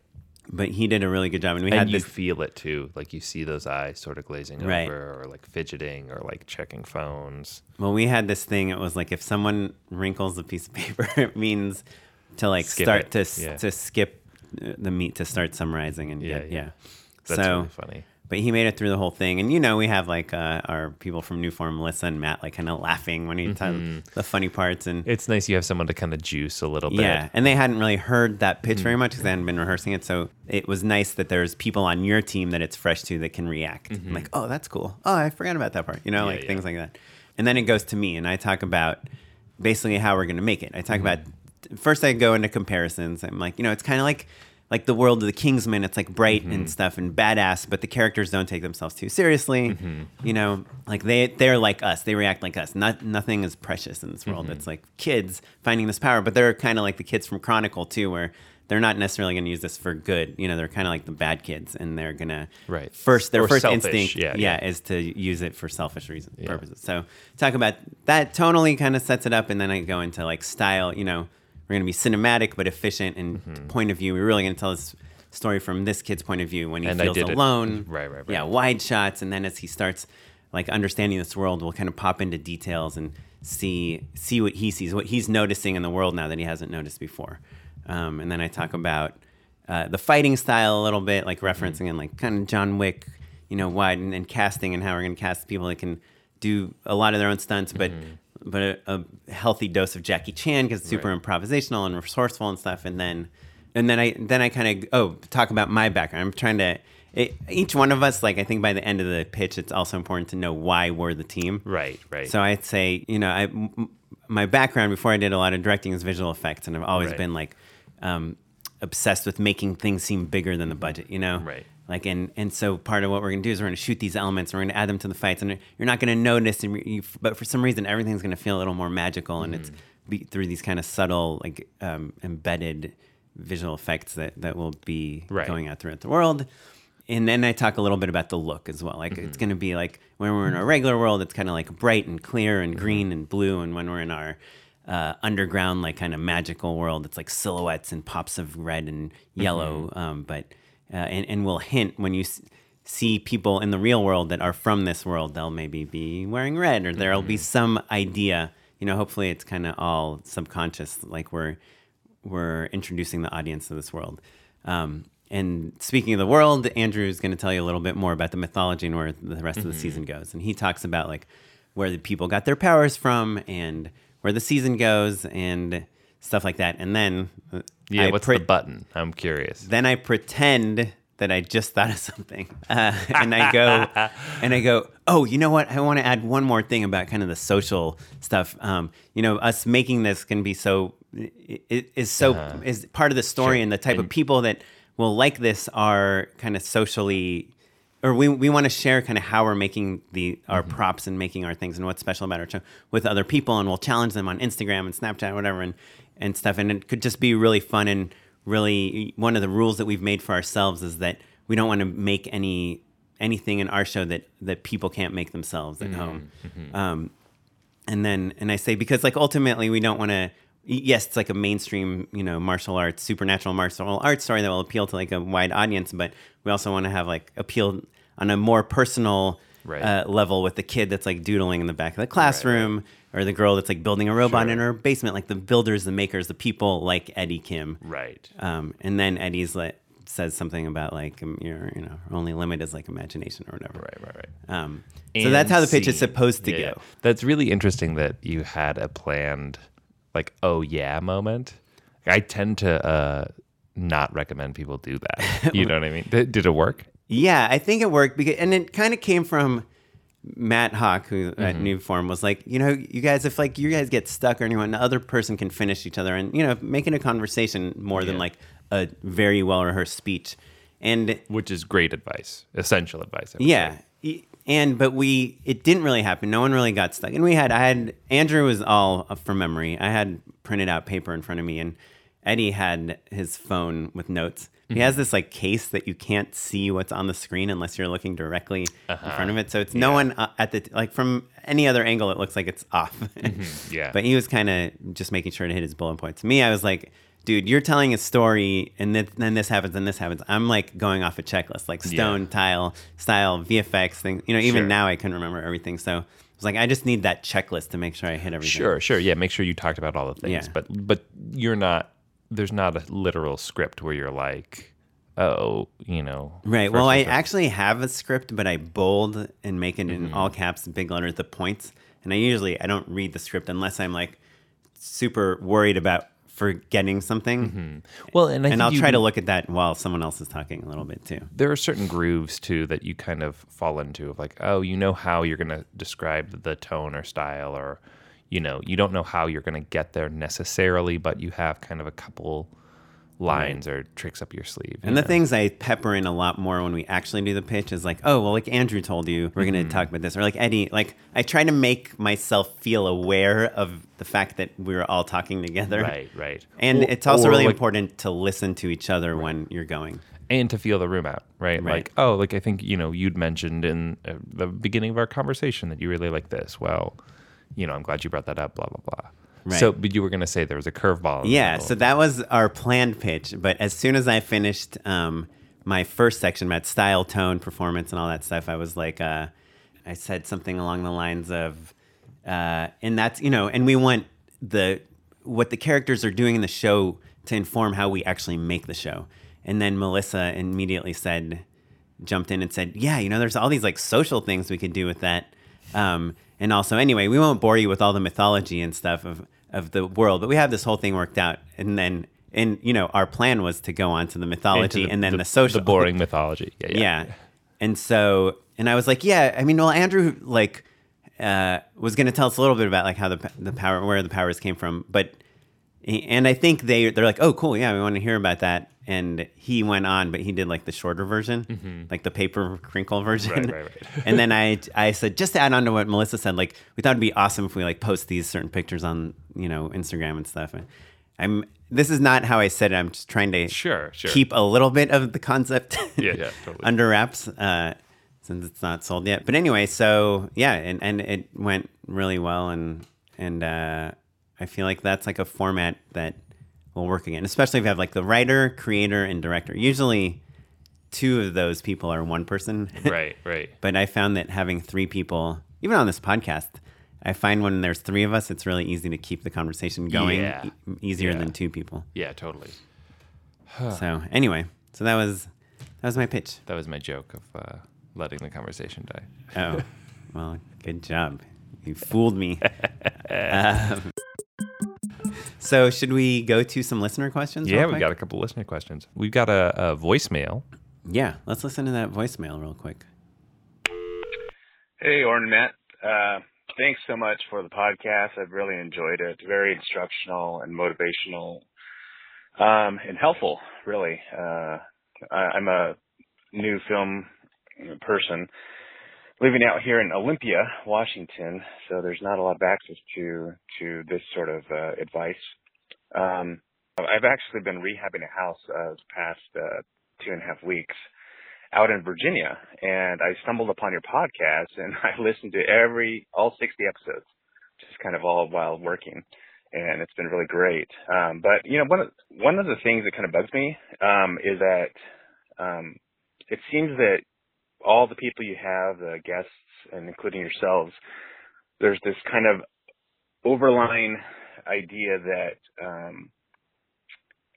But he did a really good job, and we And had you this feel it too. Like you see those eyes sort of glazing Right. over or like fidgeting or like checking phones. Well, we had this thing. It was like if someone wrinkles a piece of paper, it means to like Skip start it, to yeah. to skip uh, the meat to start summarizing and Yeah, get, yeah. yeah. That's so, really funny. but he made it through the whole thing, and you know we have like uh, our people from New Form, Melissa and Matt, like kind of laughing when he tells the funny parts and. It's nice you have someone to kind of juice a little bit. yeah, and they hadn't really heard that pitch very much because they hadn't been rehearsing it. So it was nice that there's people on your team that it's fresh to that can react. Like, oh, that's cool. Oh, I forgot about that part. You know, Yeah, like things like that. And then it goes to me, and I talk about basically how we're going to make it. I talk about first. I go into comparisons. I'm like, you know, it's kind of like like the world of the Kingsman. It's like bright and mm-hmm. stuff and badass, but the characters don't take themselves too seriously. Mm-hmm. You know, like they they're like us. They react like us. Not nothing is precious in this world. Mm-hmm. It's like kids finding this power, but they're kind of like the kids from Chronicle too, where they're not necessarily going to use this for good. You know, they're kind of like the bad kids, and they're gonna Right. first their Or first selfish, instinct, yeah, yeah, yeah. is to use it for selfish reasons purposes. So talk about that tonally kind of sets it up, and then I go into like style. You know, we're going to be cinematic but efficient and Mm-hmm. point of view. We're really going to tell this story from this kid's point of view when he And feels did it- alone. right, right, right. Yeah, wide shots, and then as he starts like understanding this world, we'll kind of pop into details and see see what he sees, what he's noticing in the world now that he hasn't noticed before. Um, and then I talk about uh, the fighting style a little bit, like referencing in like kind of John Wick, you know, wide and, and casting and how we're going to cast people that can do a lot of their own stunts, but but a, a healthy dose of Jackie Chan because it's super Right. improvisational and resourceful and stuff. And then and then I then I kind of oh talk about my background. I'm trying to. It, each one of us, like I think by the end of the pitch, it's also important to know why we're the team. Right, right. So I'd say, you know, I, m- my background before I did a lot of directing is visual effects, and I've always Right. been like um, obsessed with making things seem bigger than the budget. You know, Right. Like, and and so part of what we're gonna do is we're gonna shoot these elements, and we're gonna add them to the fights, and you're not gonna notice, and you, but for some reason, everything's gonna feel a little more magical, and Mm-hmm. it's be, through these kind of subtle, like um, embedded visual effects that that will be Right. going out throughout the world. And then I talk a little bit about the look as well. Like it's Mm-hmm. going to be like when we're in our regular world, it's kind of like bright and clear and Mm-hmm. green and blue. And when we're in our uh, underground, like kind of magical world, it's like silhouettes and pops of red and yellow. Mm-hmm. Um, but uh, and and we'll hint when you s- see people in the real world that are from this world, they'll maybe be wearing red, or there'll be Mm-hmm. some idea. You know, hopefully it's kind of all subconscious, like we're we're introducing the audience to this world. Um, and speaking of the world, Andrew is going to tell you a little bit more about the mythology and where the rest of the season goes. And he talks about like where the people got their powers from and where the season goes and stuff like that. And then uh, yeah, I what's pre- the button? I'm curious. then I pretend that I just thought of something, uh, and I go, and I go, oh, you know what? I want to add one more thing about kind of the social stuff. Um, you know, us making this can be so it is so is part of the story, Uh-huh. Sure. and the type of people that will like this are kind of socially. Or we, we want to share kind of how we're making the our Mm-hmm. props and making our things and what's special about our show with other people and we'll challenge them on Instagram and Snapchat whatever and and stuff and it could just be really fun and really one of the rules that we've made for ourselves is that we don't want to make any anything in our show that that people can't make themselves at home. um, and then and i say because like ultimately we don't want to yes it's like a mainstream you know martial arts supernatural martial arts story that will appeal to like a wide audience but we also want to have like appeal on a more personal Right. uh, level with the kid that's like doodling in the back of the classroom, or the girl that's like building a robot Sure. in her basement. Like the builders, the makers, the people like Eddie Kim. Right. Um, and then Eddie's like says something about like um, your you know only limit is like imagination or whatever. Right. Right. Right. Um, so that's how the pitch is supposed to Yeah, go. That's really interesting that you had a planned, like, oh yeah moment. I tend to uh, not recommend people do that. You know what I mean? Did, did it work? Yeah, I think it worked because, and it kind of came from Matt Hawk, who at Mm-hmm. New Form was like, you know, you guys, if like you guys get stuck or anyone, the other person can finish each other, and you know, making a conversation more than like a very well rehearsed speech, and Which is great advice, essential advice. Yeah. say. And but we it didn't really happen. No one really got stuck. And we had I had Andrew was all uh, from memory. I had printed out paper in front of me and Eddie had his phone with notes. He mm-hmm. has this like case that you can't see what's on the screen unless you're looking directly in front uh-huh. of it. So it's no one uh, at the like from any other angle it looks like it's off. Mm-hmm. Yeah. But he was kind of just making sure to hit his bullet points. Me, I was like, dude, you're telling a story, and then, then this happens, and this happens. I'm like going off a checklist, like stone, Yeah. tile, style, VFX thing. You know, even Sure. now I can't remember everything. So I was like, I just need that checklist to make sure I hit everything. Sure, sure. Yeah, make sure you talked about all the things. Yeah. But but you're not there's not a literal script where you're like, oh, you know. Right. Well, I actually have a script, but I bold and make it Mm-hmm. in all caps, and big letters, the points. And I usually I don't read the script unless I'm like super worried about forgetting something. well, and I And I'll you try to look at that while someone else is talking a little bit too. there are certain grooves too that you kind of fall into of like, oh, you know how you're going to describe the tone or style or you know, you don't know how you're going to get there necessarily, but you have kind of a couple lines or tricks up your sleeve. And the things I pepper in a lot more when we actually do the pitch is like, oh, well, like Andrew told you, we're going Mm-hmm. to talk about this. Or like Eddie, like I try to make myself feel aware of the fact that we're all talking together. right, right. And Or- it's also really like- important to listen to each other when you're going. and to feel the room out, right? Right. Like, oh, like I think you know you'd mentioned in uh, the beginning of our conversation that you really like this. Well, you know, I'm glad you brought that up. Blah blah blah. Right. So, but you were going to say there was a curveball. Yeah, so that was our planned pitch. But as soon as I finished um, my first section about style, tone, performance, and all that stuff, I was like, uh, I said something along the lines of, uh, and that's you know, and we want the what the characters are doing in the show to inform how we actually make the show. And then Melissa immediately said, jumped in and said, "Yeah, you know, there's all these like social things we could do with that." Um, and also, anyway, we won't bore you with all the mythology and stuff of of the world, but we have this whole thing worked out. And then, and you know, our plan was to go on to the mythology Into and then the, social, the boring mythology. Yeah, yeah. yeah. And so, and I was like, yeah, I mean, well, Andrew like uh, was going to tell us a little bit about like how the the power, where the powers came from, but and I think they they're like, oh, cool, yeah, we want to hear about that. And he went on, but he did like the shorter version, like the paper crinkle version. Mm-hmm. Right, right, right. and then I I said just to add on to what Melissa said, like we thought it'd be awesome if we like post these certain pictures on you know Instagram and stuff. And I'm this is not how I said it. I'm just trying to Sure, sure. keep a little bit of the concept Yeah, yeah, totally. under wraps uh, since it's not sold yet. But anyway, so yeah, and, and it went really well, and and uh, I feel like that's like a format that will work again, especially if you have like the writer, creator, and director. Usually, two of those people are one person, right, right. but I found that having three people, even on this podcast. I find when there's three of us, it's really easy to keep the conversation going Yeah. e- easier Yeah. than two people. Yeah, totally. So anyway, so that was that was my pitch. That was my joke of uh, letting the conversation die. Oh, well, good job. You fooled me. Um, so, should we go to some listener questions? Yeah, we quick? got a couple listener questions. We've got a, a voicemail. Yeah, let's listen to that voicemail real quick. Hey, Oren Matt. Uh, thanks so much for the podcast. I've really enjoyed it. Very instructional and motivational, um, and helpful, really. Uh, I, I'm a new film person living out here in Olympia, Washington, so there's not a lot of access to, to this sort of, uh, advice. Um, I've actually been rehabbing a house, uh, the past, uh, two and a half weeks out in Virginia and I stumbled upon your podcast and I listened to every, all 60 episodes, just kind of all while working. And it's been really great. Um, but you know, one of, one of the things that kind of bugs me, um, is that, um, it seems that all the people you have, the guests and including yourselves, there's this kind of overlying idea that um,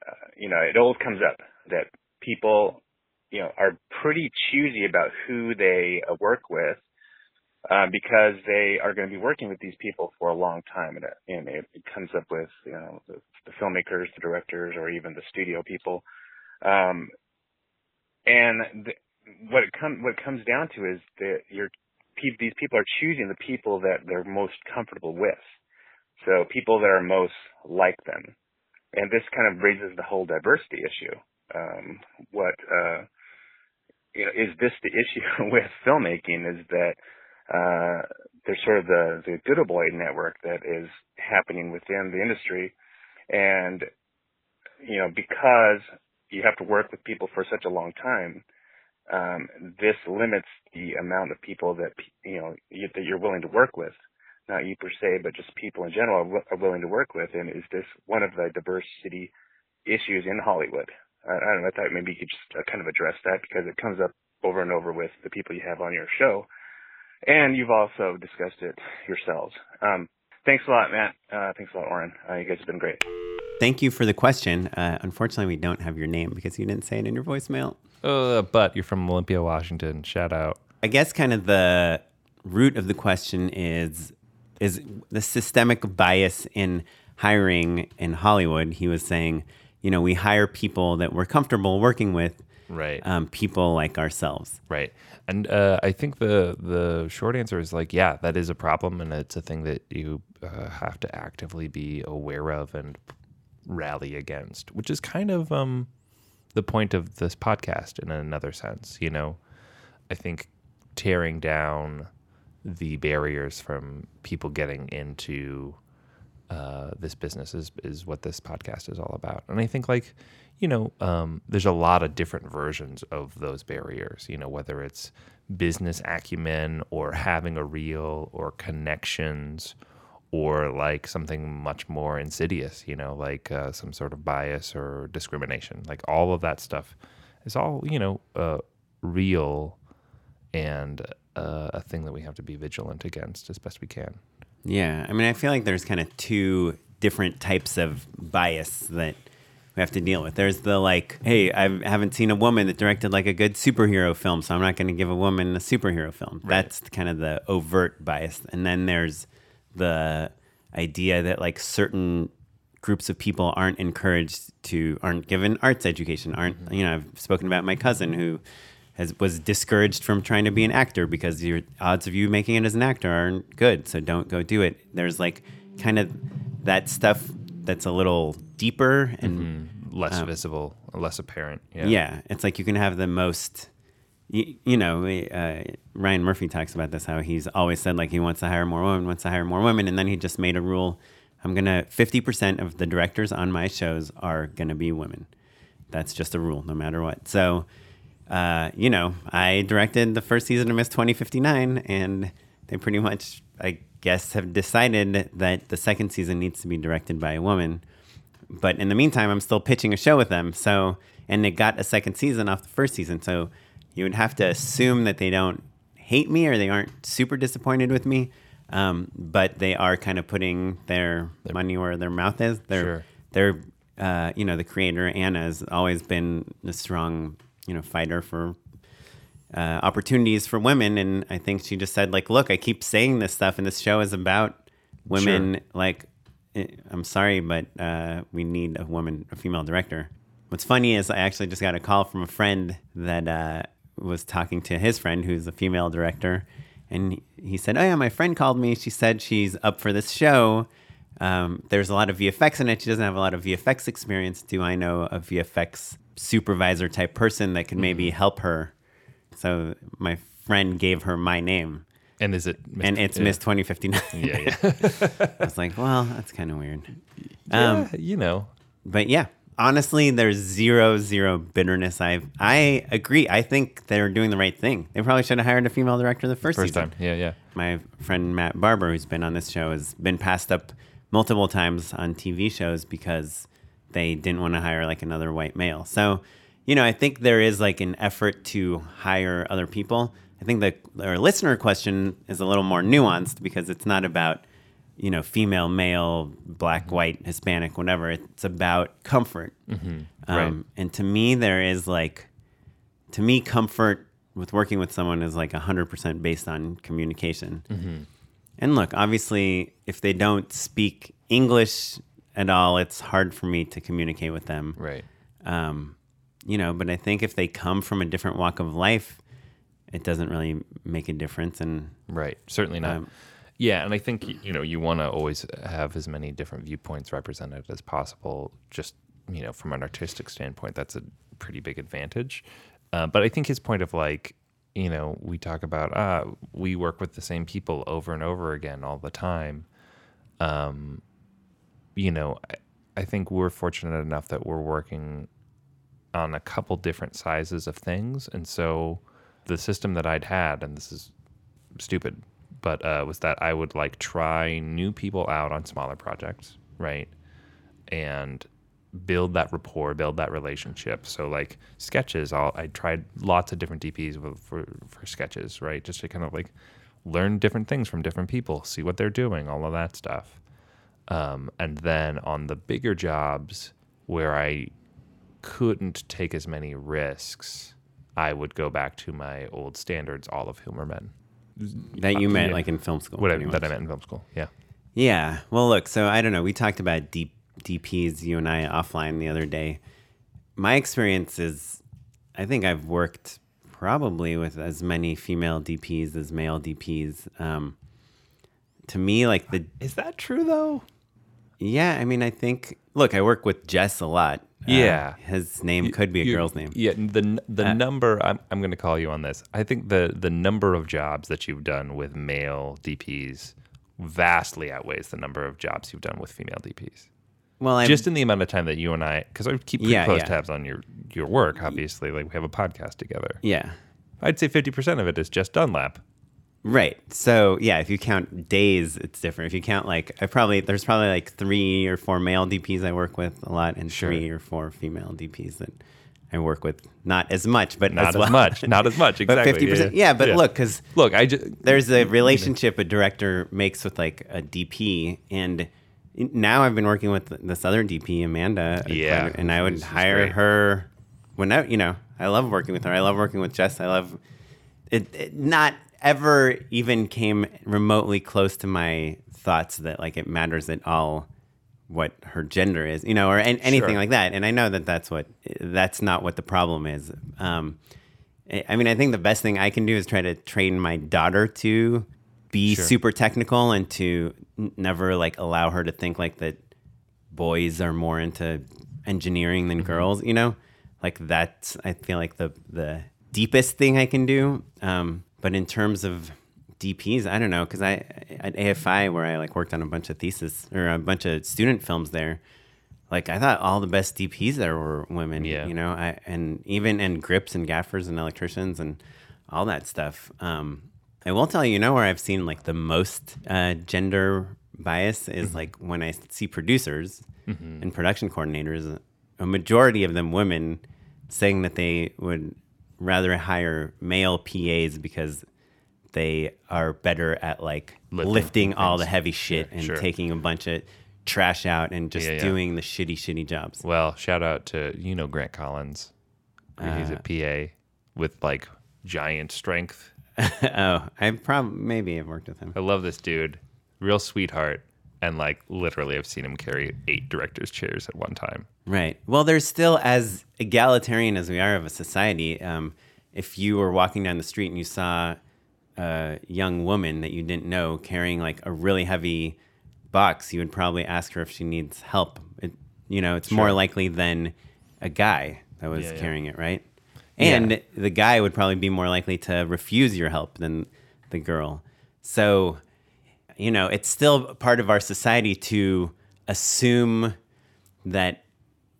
uh, you know it always comes up that people you know are pretty choosy about who they uh, work with uh, because they are going to be working with these people for a long time, and it, and it, comes up with you know the, the, filmmakers, the directors, or even the studio people. Um, and what it comes what it comes down to is that your these people are choosing the people that they're most comfortable with. So people that are most like them. And this kind of raises the whole diversity issue. Um, what, uh, you know, is this the issue with filmmaking is that, uh, there's sort of the, the good boy network that is happening within the industry. And, you know, because you have to work with people for such a long time, um, this limits the amount of people that, you know, you, that you're willing to work with not you per se, but just people in general are, are willing to work with? And is this one of the diversity issues in Hollywood? I, I don't know. I thought maybe you could just uh, kind of address that because it comes up over and over with the people you have on your show. And you've also discussed it yourselves. Um, thanks a lot, Matt. Uh, thanks a lot, Oren. Uh, you guys have been great. Thank you for the question. Uh, unfortunately, we don't have your name because you didn't say it in your voicemail. Uh, but you're from Olympia, Washington. Shout out. I guess kind of the root of the question is is the systemic bias in hiring in Hollywood. He was saying, you know, we hire people that we're comfortable working with, right? Um, people like ourselves, right? And uh, I think the the short answer is like, yeah, that is a problem, and it's a thing that you uh, have to actively be aware of and rally against, which is kind of um, the point of this podcast in another sense. You know, I think tearing down the barriers from people getting into uh, this business is is what this podcast is all about. And I think like you know, um, there's a lot of different versions of those barriers. You know, whether it's business acumen or having a reel or connections or like something much more insidious. You know, like uh, some sort of bias or discrimination. Like all of that stuff is all you know uh, real and uh, a thing that we have to be vigilant against as best we can. Yeah, I mean, I feel like there's kind of two different types of bias that we have to deal with. There's the like, hey, I haven't seen a woman that directed like a good superhero film, so I'm not going to give a woman a superhero film. Right. That's kind of the overt bias. And then there's the idea that like certain groups of people aren't encouraged to aren't given arts education aren't mm-hmm. you know i've spoken about my cousin who has was discouraged from trying to be an actor because your odds of you making it as an actor aren't good. So don't go do it. There's like kind of that stuff that's a little deeper and mm-hmm. less um, visible, less apparent. Yeah. yeah, it's like you can have the most. You, you know, uh, Ryan Murphy talks about this how he's always said like he wants to hire more women, wants to hire more women, and then he just made a rule. I'm gonna 50% of the directors on my shows are gonna be women. That's just a rule, no matter what. So uh, you know, I directed the first season of Miss 2059, and they pretty much, I guess, have decided that the second season needs to be directed by a woman. But in the meantime, I'm still pitching a show with them. So, and they got a second season off the first season. So you would have to assume that they don't hate me or they aren't super disappointed with me. Um, but they are kind of putting their money where their mouth is. They're, sure. they're, uh, you know, the creator Anna has always been a strong you know fighter for uh, opportunities for women and i think she just said like look i keep saying this stuff and this show is about women sure. like eh, i'm sorry but uh, we need a woman a female director what's funny is i actually just got a call from a friend that uh, was talking to his friend who's a female director and he said oh yeah my friend called me she said she's up for this show um, there's a lot of VFX in it. She doesn't have a lot of VFX experience. Do I know a VFX supervisor type person that could maybe mm-hmm. help her? So my friend gave her my name. And is it? Miss, and it's yeah. Miss 2059. Yeah, yeah. I was like, well, that's kind of weird. Yeah, um, you know. But yeah, honestly, there's zero zero bitterness. I I agree. I think they're doing the right thing. They probably should have hired a female director the first, first season. time. Yeah, yeah. My friend Matt Barber, who's been on this show, has been passed up multiple times on TV shows because they didn't want to hire like another white male. So, you know, I think there is like an effort to hire other people. I think the our listener question is a little more nuanced because it's not about you know female, male, black, mm-hmm. white, Hispanic, whatever. It's about comfort. Mm-hmm. Um, Right. And to me, there is like, to me, comfort with working with someone is like hundred percent based on communication. Mm-hmm. And look, obviously, if they don't speak English at all, it's hard for me to communicate with them Right. um, you know but i think if they come from a different walk of life it doesn't really make a difference and Right. Certainly not. Um, yeah, and I think you know you want to always have as many different viewpoints represented as possible. Just you know, from an artistic standpoint, that's a pretty big advantage. Uh, but I think his point of like, you know, we talk about ah, we work with the same people over and over again all the time. Um, you know, I, think we're fortunate enough that we're working on a couple different sizes of things, and so the system that I'd had, and this is stupid, but uh, was that I would like try new people out on smaller projects, right? And build that rapport, build that relationship. So like sketches, I'll, I tried lots of different DPs for for sketches, right? Just to kind of like learn different things from different people, see what they're doing, all of that stuff. Um, and then on the bigger jobs where I couldn't take as many risks, I would go back to my old standards, all of whom are men. that you meant yeah. like in film school What I, that I meant in film school. Yeah. yeah well look so i don't know we talked about deep dps you and i offline the other day my experience is i think i've worked probably with as many female dps as male dps um, to me like the Is that true though? Yeah i mean i think look i work with jess a lot Uh, Yeah. his name could be a You- girl's name Yeah, the the Uh, number I'm I'm going to call you on this. I think the the number of jobs that you've done with male DPs vastly outweighs the number of jobs you've done with female DPs. well I'm, Just in the amount of time that you and I, because I keep pretty Yeah, close yeah. tabs on your your work. Obviously, like we have a podcast together. yeah I'd say fifty percent of it is just Dunlap. Right. So yeah, if you count days, it's different. If you count like I probably there's probably like three or four male DPs I work with a lot, and three or four female DPs that I work with not as much, but Not as, well. much. Not as much. Exactly. fifty percent. Yeah, but Yeah. look, because look, I just there's a relationship a director makes with like a DP, and now I've been working with this other DP, Amanda. Yeah, and I would hire her whenever you know. I love working with her. I love working with Jess. I love it, it. Not ever even came remotely close to my thoughts that like it matters at all what her gender is, you know, or an, anything Sure. like that. And I know that that's what that's not what the problem is. Um, I mean, I think the best thing I can do is try to train my daughter to be Sure. super technical and to n- never like allow her to think like that boys are more into engineering than girls, you know? Like that's I feel like the the deepest thing I can do. Um, but in terms of DPs, I don't know because I at AFI where I like worked on a bunch of thesis or a bunch of student films there. Like I thought all the best DPs there were women, Yeah. you know, I, and even and grips and gaffers and electricians and all that stuff. Um, I will tell you, you know, where I've seen like the most uh, gender bias is like when I see producers and production coordinators, a majority of them women saying that they would rather hire male PAs because they are better at like Lifting lifting, all the heavy shit and sure. taking a bunch of trash out and just Yeah, yeah. doing the shitty, shitty jobs. Well, shout out to you know Grant Collins. He's Uh, a PA with like giant strength. oh, I probably maybe I've worked with him. I love this dude, real sweetheart, and like literally, I've seen him carry eight directors' chairs at one time. Right. Well, there's still as egalitarian as we are of a society. Um, if you were walking down the street and you saw a young woman that you didn't know carrying like a really heavy box, you would probably ask her if she needs help. It, you know, it's more likely than a guy that was Yeah, yeah. carrying it, right? Yeah. And the guy would probably be more likely to refuse your help than the girl. So, you know, it's still part of our society to assume that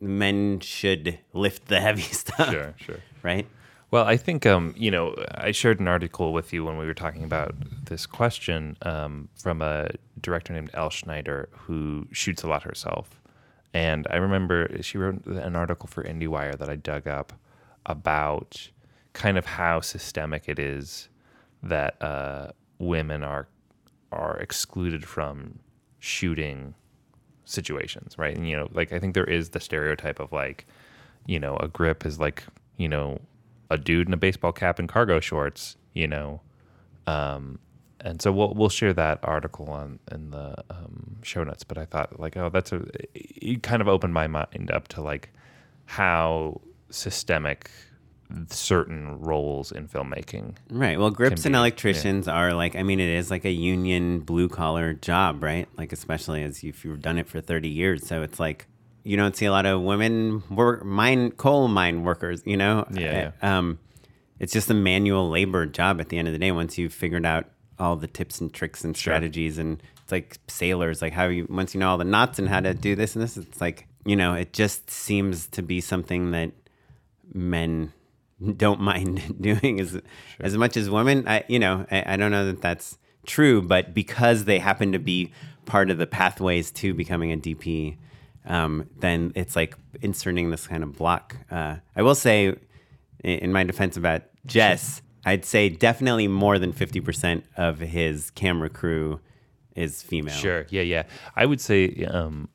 men should lift the heavy stuff. Sure, sure. Right? Well, I think um, you know, I shared an article with you when we were talking about this question um, from a director named Elle Schneider who shoots a lot herself. And I remember she wrote an article for IndieWire that I dug up about kind of how systemic it is that uh, women are are excluded from shooting situations, right? And you know, like I think there is the stereotype of like, you know, a grip is like, you know, a dude in a baseball cap and cargo shorts, you know. Um, and so we'll we'll share that article on in the um, show notes. But I thought like, oh, that's a it kind of opened my mind up to like how systemic certain roles in filmmaking. Right. Well, grips Can and be, electricians are like, I mean, it is like a union blue collar job, right? Like, especially as if you've done it for 30 years. So it's like, you don't see a lot of women work, mine, coal mine workers, you know? Yeah, Uh, Um, it's just a manual labor job at the end of the day once you've figured out all the tips and tricks and strategies. And it's like sailors, like how you, once you know all the knots and how to do this and this, it's like, you know, it just seems to be something that men don't mind doing as as much as women. I you know I, I don't know that that's true, but because they happen to be part of the pathways to becoming a DP, um, then it's like inserting this kind of block. Uh, I will say, in my defense about Jess, I'd say definitely more than fifty percent of his camera crew is female. Sure. Yeah, yeah. I would say um,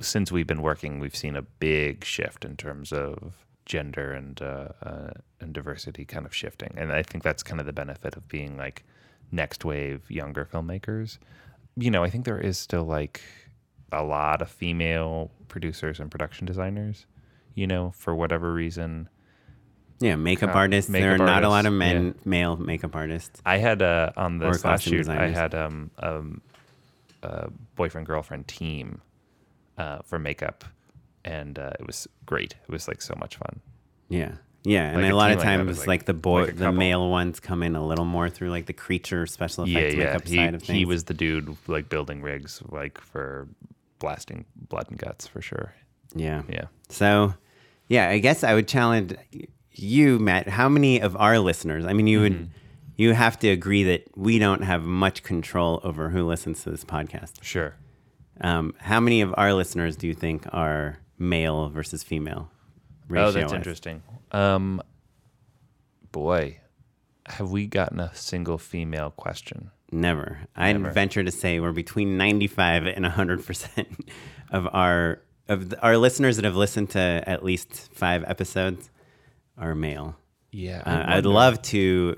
since we've been working, we've seen a big shift in terms of gender and uh, uh, and diversity kind of shifting, and I think that's kind of the benefit of being like next wave younger filmmakers. You know, I think there is still like a lot of female producers and production designers. You know, for whatever reason. Yeah, makeup Uh, artists. there are makeup not a lot of artists, men, male makeup artists. I had uh, on this last shoot, I had um, um, a boyfriend girlfriend team uh, for makeup, and uh, it was great. It was like so much fun. Yeah. Yeah, and Like a a lot of times, like, like- the boy, like the male ones come in a little more through like the creature special Yeah, effects yeah. makeup He, side of things. he was the dude like building rigs like for blasting blood and guts for sure. yeah. Yeah. So, yeah, I guess I would challenge you, Matt. How many of our listeners? I mean, you Mm-hmm. would, you have to agree that we don't have much control over who listens to this podcast. Sure. Um, how many of our listeners do you think are male versus female? oh, that's interesting. Um, boy, have we gotten a single female question? Never. I'd Never. venture to say we're between 95 and 100% of our of the, our listeners that have listened to at least 5 episodes are male. Yeah, Uh, I'd love to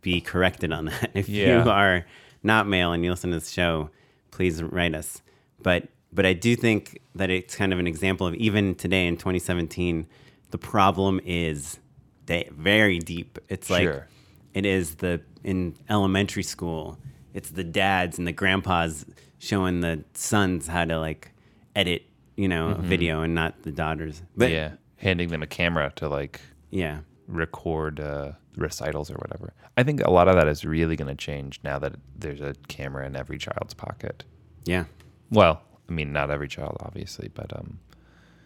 be corrected on that. If Yeah. you are not male and you listen to this show, please write us. But but I do think that it's kind of an example of even today in 2017, the problem is da- very deep. It's like Sure. it is the in elementary school. It's the dads and the grandpas showing the sons how to like edit, you know, a video and not the daughters. But yeah, yeah, handing them a camera to like yeah, record uh, recitals or whatever. I think a lot of that is really going to change now that there's a camera in every child's pocket. yeah. Well, I mean, not every child, obviously, but um,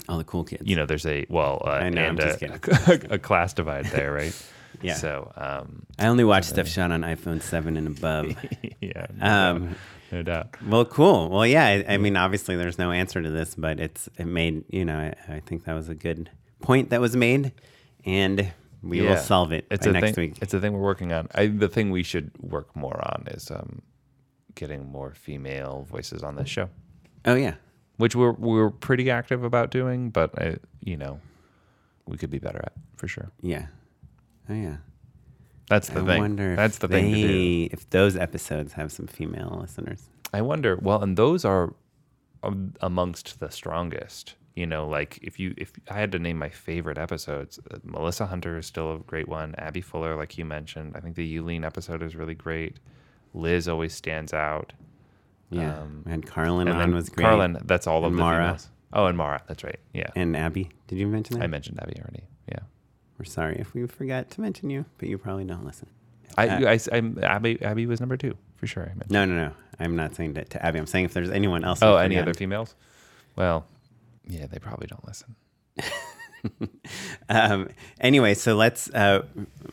All the cool kids. you know, there's a well, uh, I know, and just a, a class divide there, right? Yeah. So, um, I only watch stuff shot on iPhone 7 and above. yeah, no, Um, doubt, no doubt. well, cool. Well, yeah, I, I mean, obviously there's no answer to this, but it's it made, you know, I, I think that was a good point that was made, and we will solve it It's a next thing. week. It's a thing we're working on. I, the thing we should work more on is um, getting more female voices on this show. Oh, yeah. which we're we're pretty active about doing, but I, you know, we could be better at for sure. Yeah. Oh, yeah. That's the I thing. wonder if That's the thing to do. if those episodes have some female listeners. I wonder. Well, and those are um, amongst the strongest. You know, like if you if I had to name my favorite episodes, uh, Melissa Hunter is still a great one. Abby Fuller, like you mentioned, I think the Yulin episode is really great. Liz always stands out. Yeah. Um, and Carlin and on was great. Carlin, that's all of And the Mara. females. Oh, and Mara, that's right. Yeah, And Abby. Did you mention that? I mentioned Abby already. Yeah. We're sorry if we forgot to mention you, but you probably don't listen. I, Uh, I, I'm, Abby, Abby was number two for sure. I. No, no, no. I'm not saying that to Abby. I'm saying if there's anyone else. Oh, any other females? Well, yeah, they probably don't listen. Um, anyway, so let's. Uh,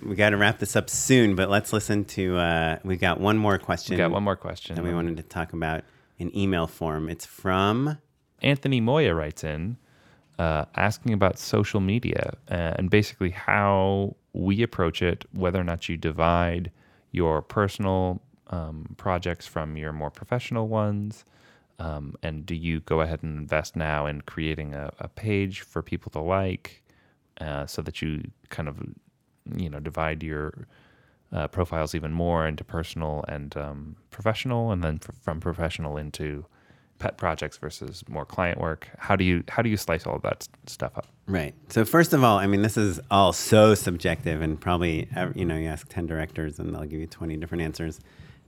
we got to wrap this up soon, but let's listen to. Uh, we got one more question We got one more question. that we wanted to talk about in email form. It's from. Anthony Moya writes in uh, asking about social media uh, and basically how we approach it, whether or not you divide your personal um, projects from your more professional ones? Um, and do you go ahead and invest now in creating a, a page for people to like uh, so that you kind of, you know, divide your uh, profiles even more into personal and um, professional, and then f- from professional into pet projects versus more client work? How do you how do you slice all that stuff up? Right. So first of all, I mean, this is all so subjective, and probably you know, you ask ten directors, and they'll give you twenty different answers.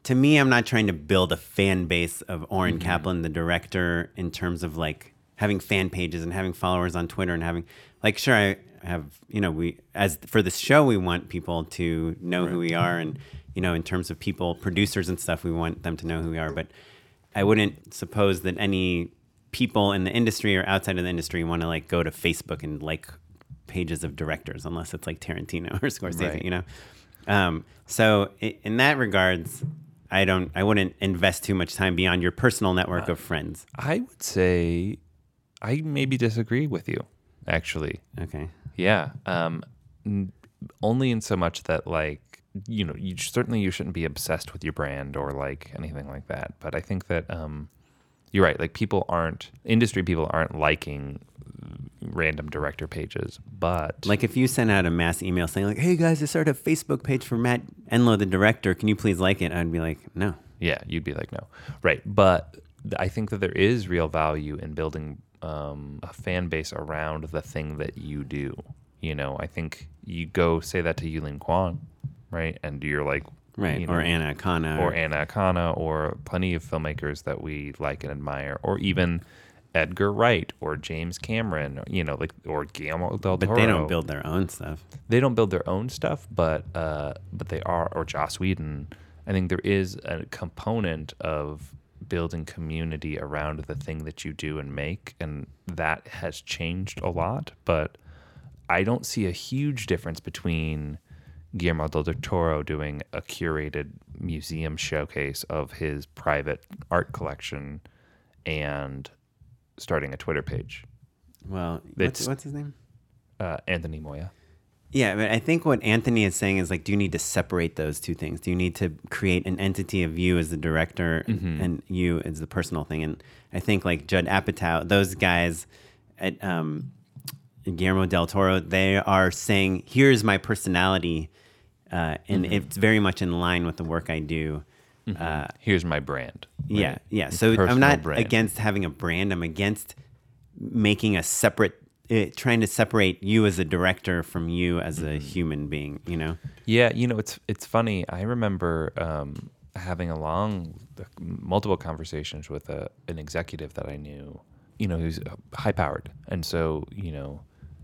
To me, I'm not trying to build a fan base of Oren Kaplan, the director, in terms of like having fan pages and having followers on Twitter and having like, sure, I have you know, we as for this show, we want people to know who we are, and you know, in terms of people, producers and stuff, we want them to know who we are, but. I wouldn't suppose that any people in the industry or outside of the industry want to like go to Facebook and like pages of directors unless it's like Tarantino or Scorsese, Right. you know. Um, so in that regards, I don't, I wouldn't invest too much time beyond your personal network of friends. I would say I maybe disagree with you, actually. Okay. Yeah. Um, n- only in so much that like you know you certainly you shouldn't be obsessed with your brand or like anything like that. But I think that um, you're right. Like people aren't industry people aren't liking random director pages, but Like if you sent out a mass email saying like, "Hey guys, I started a Facebook page for Matt Enlow, the director. Can you please like it?" I'd be like, "No." Yeah, you'd be like, no. Right. But I think that there is real value in building um, a fan base around the thing that you do. You know, I think you go say that to Yulin Kwan, right? And you're like, Right. you or Anna Akana. or Anna Akana, or plenty of filmmakers that we like and admire, or even Edgar Wright or James Cameron, you know, like or Guillermo del Toro. but they don't build their own stuff. they don't build their own stuff, but uh, but they are or Joss Whedon. I think there is a component of building community around the thing that you do and make, and that has changed a lot. But I don't see a huge difference between Guillermo del Toro doing a curated museum showcase of his private art collection and starting a Twitter page. Well, what's, what's his name? Uh, Anthony Moya. Yeah, but I think what Anthony is saying is like, do you need to separate those two things? Do you need to create an entity of you as the director and you as the personal thing? And I think like Judd Apatow, those guys at um, Guillermo del Toro, they are saying, here's my personality. Uh, and it's very much in line with the work I do. Uh, Here's my brand. yeah, right? yeah. So I'm not brand. against having a brand. I'm against making a separate, uh, trying to separate you as a director from you as Mm-hmm. a human being. You know? Yeah, you know, it's it's funny. I remember um, having a long, multiple conversations with a, an executive that I knew. You know, who's high powered, and so you know,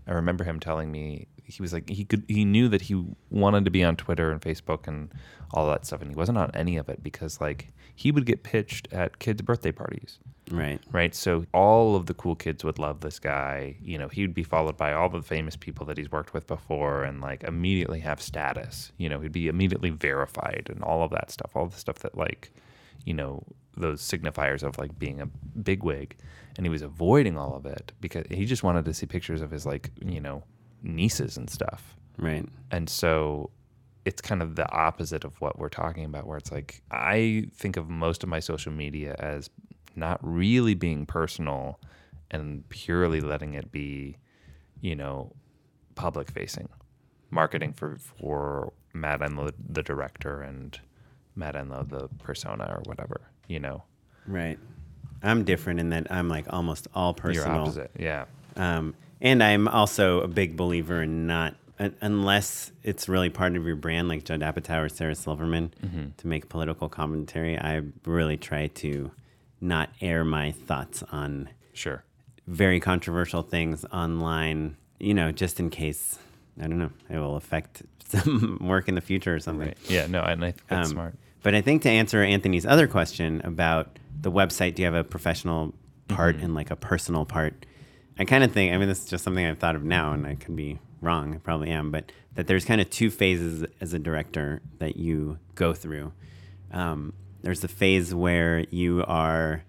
I remember him telling me he was like he could he knew that he wanted to be on Twitter and Facebook and all that stuff, and he wasn't on any of it because like he would get pitched at kids' birthday parties Right. right? So all of the cool kids would love this guy. You know, he would be followed by all the famous people that he's worked with before and like immediately have status. You know, he'd be immediately verified and all of that stuff, all the stuff that like, you know, those signifiers of like being a bigwig. And he was avoiding all of it because he just wanted to see pictures of his like, you know, nieces and stuff. Right. And so it's kind of the opposite of what we're talking about, where it's like, I think of most of my social media as not really being personal and purely letting it be, you know, public facing marketing for, for Matt Enlow, the director, and Matt Enlow, the persona or whatever, you know, Right. I'm different in that I'm like almost all personal. you're opposite. Yeah. Um, and I'm also a big believer in not unless it's really part of your brand, like Judd Apatow or Sarah Silverman, Mm-hmm. to make political commentary. I really try to not air my thoughts on Sure. very controversial things online. You know, just in case I don't know, it will affect some work in the future or something. Right. Yeah. No, and I think that's Um, smart. But I think to answer Anthony's other question about the website, do you have a professional part Mm-hmm. and like a personal part? I kind of think, I mean, this is just something I've thought of now, and I could be wrong, I probably am, but that there's kind of two phases as a director that you go through. Um, there's the phase where you are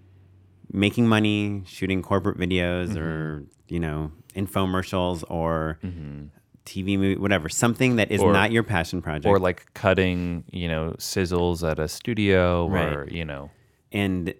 making money, shooting corporate videos or, you know, infomercials or TV movie, whatever, something that is Or- not your passion project. or like cutting, you know, sizzles at a studio, or you know, and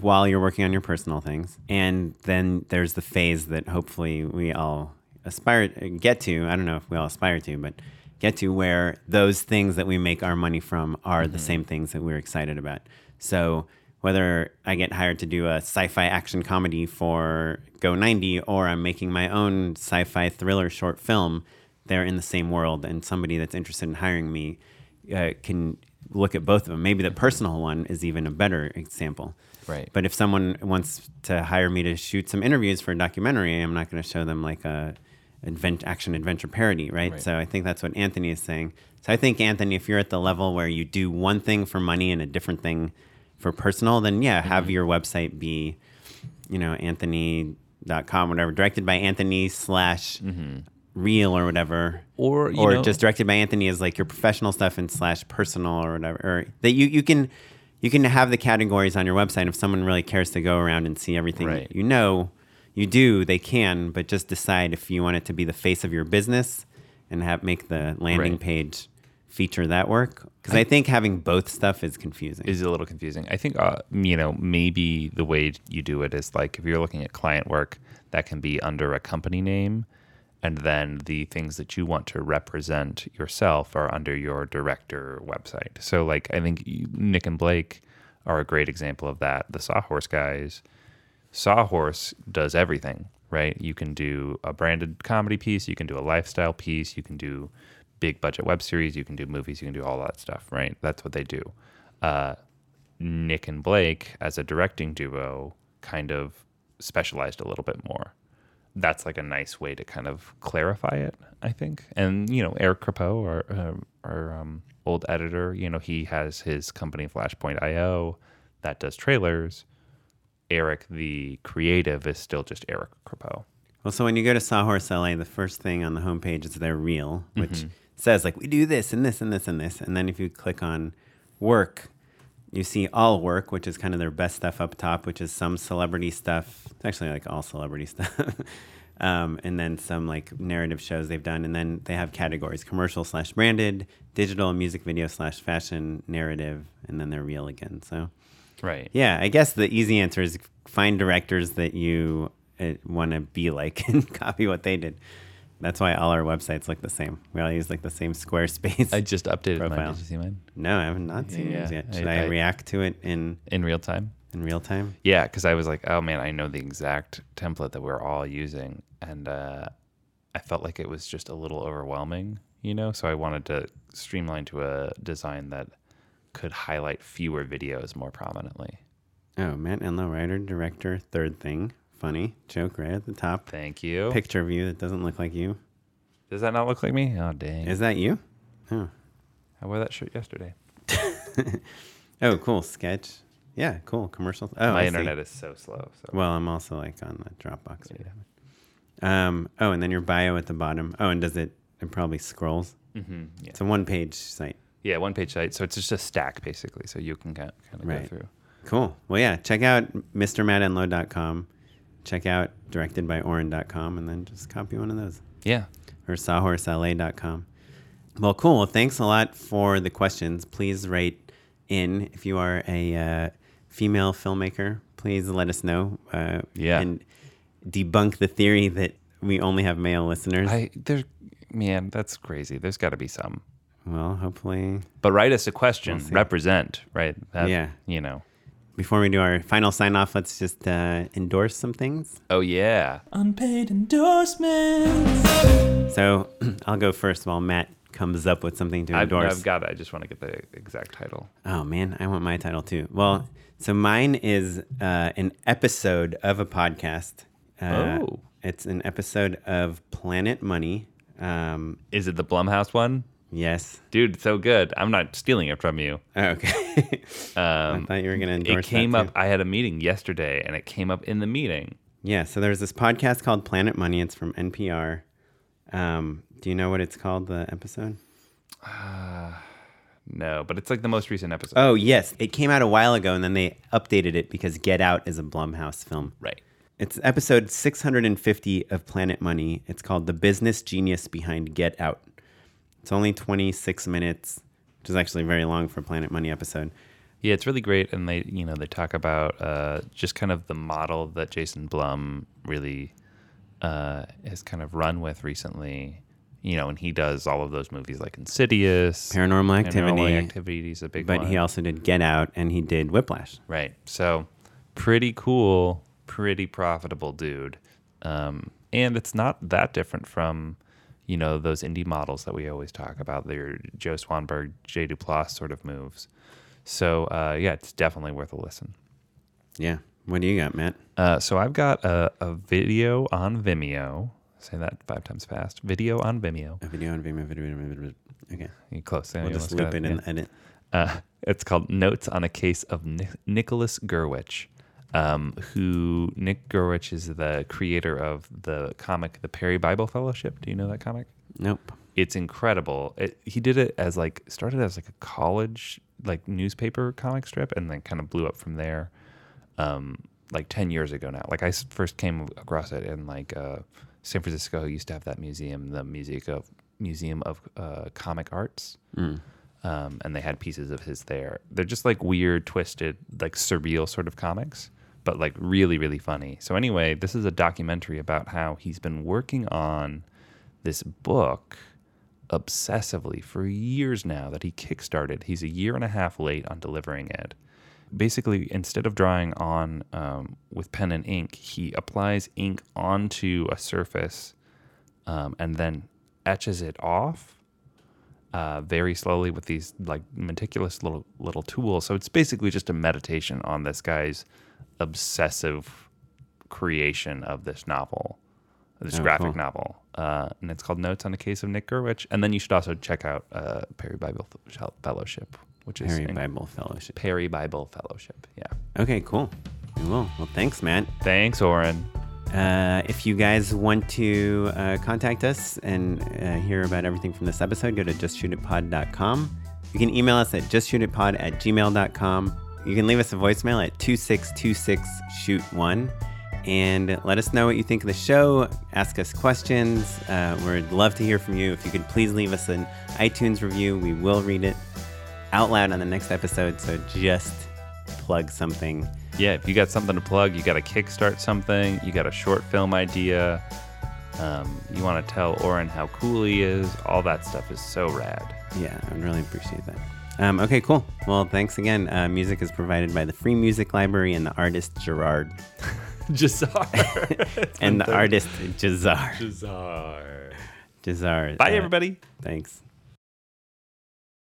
while you're working on your personal things and then there's the phase that hopefully we all aspire get to i don't know if we all aspire to but get to where those things that we make our money from are the same things that we're excited about. So whether i get hired to do a sci-fi action comedy for go90 or i'm making my own sci-fi thriller short film they're in the same world and somebody that's interested in hiring me uh, can look at both of them maybe the personal one is even a better example Right. but if someone wants to hire me to shoot some interviews for a documentary, I'm not going to show them like a advent, action adventure parody, right? Right. So I think that's what Anthony is saying. So I think Anthony, if you're at the level where you do one thing for money and a different thing for personal, then yeah, have Mm-hmm. your website be, you know, Anthony.com, whatever, directed by Anthony slash real or whatever. Or, you or know- just directed by Anthony as like your professional stuff and slash personal or whatever. Or that you, you can you can have the categories on your website if someone really cares to go around and see everything Right. you know you do they can but just decide if you want it to be the face of your business and have make the landing Right. page feature that work because I, think having both stuff is confusing is a little confusing. I think uh, you know maybe the way you do it is like if you're looking at client work, that can be under a company name, and then the things that you want to represent yourself are under your director website. So like I think Nick and Blake are a great example of that. The Sawhorse guys, Sawhorse does everything, right? You can do a branded comedy piece, you can do a lifestyle piece, you can do big budget web series, you can do movies, you can do all that stuff, right? That's what they do. Uh, Nick and Blake, as a directing duo, kind of specialized a little bit more. That's like a nice way to kind of clarify it, I think. And you know, Eric Crepeau, our uh, our um, old editor, you know, he has his company Flashpoint.io that does trailers. Eric, the creative, is still just Eric Crepeau. well so when you go to sawhorse la the first thing on the homepage is their reel which Mm-hmm. says like we do this and this and this and this and then if you click on work you see all work which is kind of their best stuff up top which is some celebrity stuff. It's actually like all celebrity stuff. Um, and then some like narrative shows they've done. And then they have categories commercial slash branded digital music video slash fashion narrative and then they're real again. So Right. yeah i guess the easy answer is find directors that you uh, want to be like and copy what they did that's why all our websites look the same we all use like the same Squarespace I just updated mine. Profile. Did you see mine? no i have not seen Yeah, yours yet I- should I, I- react to it in In real time? in real time Yeah, because I was like, oh man, I know the exact template that we're all using, and uh, I felt like it was just a little overwhelming, you know. So I wanted to streamline to a design that could highlight fewer videos more prominently. oh matt enlow writer director third thing funny joke right at the top Thank you. picture of you that doesn't look like you Does that not look like me? Oh dang! is that you oh I wore that shirt yesterday. oh cool sketch yeah cool commercial oh My I see. internet is so slow. So Well, I'm also like on the Dropbox. whatever. Um. Oh, and then your bio at the bottom. Oh, and does it? It probably scrolls. Mm-hmm, yeah, It's a one-page site. yeah, one page site. So it's just a stack basically. So you can kind of Right. go through. Cool. Well, yeah. Check out MrMattEnlow.com. Check out directedbyoren.com, and then just copy one of those Yeah. or sawhorsela.com. Well, cool. Well, thanks a lot for the questions. Please write in if you are a uh, female filmmaker. Please let us know. Uh, Yeah. And debunk the theory that we only have male listeners. I there, man, that's crazy. There's got to be some. well, hopefully. But write us a question. We'll represent, right? That, Yeah. You know. Before we do our final sign off, let's just uh, endorse some things. Oh yeah. Unpaid endorsements. So I'll go first while Matt comes up with something to I've, endorse. I've got it. I just want to get the exact title. Oh man, I want my title too. Well, so mine is uh, an episode of a podcast. Uh, Oh. it's an episode of Planet Money. Um, Is it the Blumhouse one? Yes. Dude, so good. I'm not stealing it from you. Oh, okay. I Um, thought you were going to endorse it came up. I had a meeting yesterday, and it came up in the meeting. Yeah. So there's this podcast called Planet Money. It's from NPR. Um, do you know what it's called? The episode? No, but it's like the most recent episode. Oh yes, it came out a while ago, and then they updated it because Get Out is a Blumhouse film. right. It's episode 650 of Planet Money. It's called The Business Genius Behind Get Out. It's only 26 minutes, which is actually very long for a Planet Money episode. Yeah, it's really great, and they you know they talk about uh, just kind of the model that Jason Blum really uh, has kind of run with recently. You know, and he does all of those movies like Insidious, Paranormal Activity. Paranormal Activity is a big But one. he also did Get Out and he did Whiplash. Right. So pretty cool, pretty profitable dude. Um, and it's not that different from, you know, those indie models that we always talk about. They're Joe Swanberg, Jay Duplass sort of moves. So uh, yeah, it's definitely worth a listen. Yeah. What do you got, Matt? Uh, so I've got a, a video on Vimeo. Say that five times fast. Video on Vimeo. A video on Vimeo. Video, video, video. Okay. You close. We'll just loop it in the edit. Uh, it's called Notes on a Case of Ni- Nicholas Gurewitch, um, who Nick Gurewitch is the creator of the comic The Perry Bible Fellowship. Do you know that comic? Nope. It's incredible. It, he did it as like started as like a college like newspaper comic strip, and then kind of blew up from there. Um, like ten years ago now. Like I first came across it in like uh, San Francisco. Used to have that museum, the Museum of Museum of uh, Comic Arts Mm. um, and they had pieces of his there. They're just like weird, twisted, like surreal sort of comics, but like really, really funny. So anyway, this is a documentary about how he's been working on this book obsessively for years now that he kickstarted. He's a year and a half late on delivering it. Basically, instead of drawing on um, with pen and ink, he applies ink onto a surface um, and then etches it off uh, very slowly with these like meticulous little little tools. So it's basically just a meditation on this guy's obsessive creation of this novel, this Oh, graphic cool. novel, uh, and it's called Notes on a Case of Nick Gurewitch. And then you should also check out uh, Perry Bible Fellowship, which is in- Bible Fellowship. Perry Bible Fellowship. Yeah. Okay, cool. We will. Well, thanks, Matt. Thanks, Oren. Uh, if you guys want to uh, contact us and uh, hear about everything from this episode, go to justshootitpod.com. You can email us at justshootitpod at gmail.com. You can leave us a voicemail at 2626shoot1 and let us know what you think of the show. Ask us questions. Uh, we'd love to hear from you. If you could please leave us an iTunes review, we will read it out loud on the next episode. So just plug something. Yeah, if you got something to plug, you got to kickstart something, you got a short film idea, um, you want to tell Oren how cool he is, all that stuff is so rad. Yeah, I would really appreciate that. Um, okay, cool. Well, thanks again. Uh, music is provided by the Free Music Library and the artist Gerard. Jahzzar. and the artist Jahzzar. Jahzzar. Jahzzar. Bye, uh, everybody. Thanks.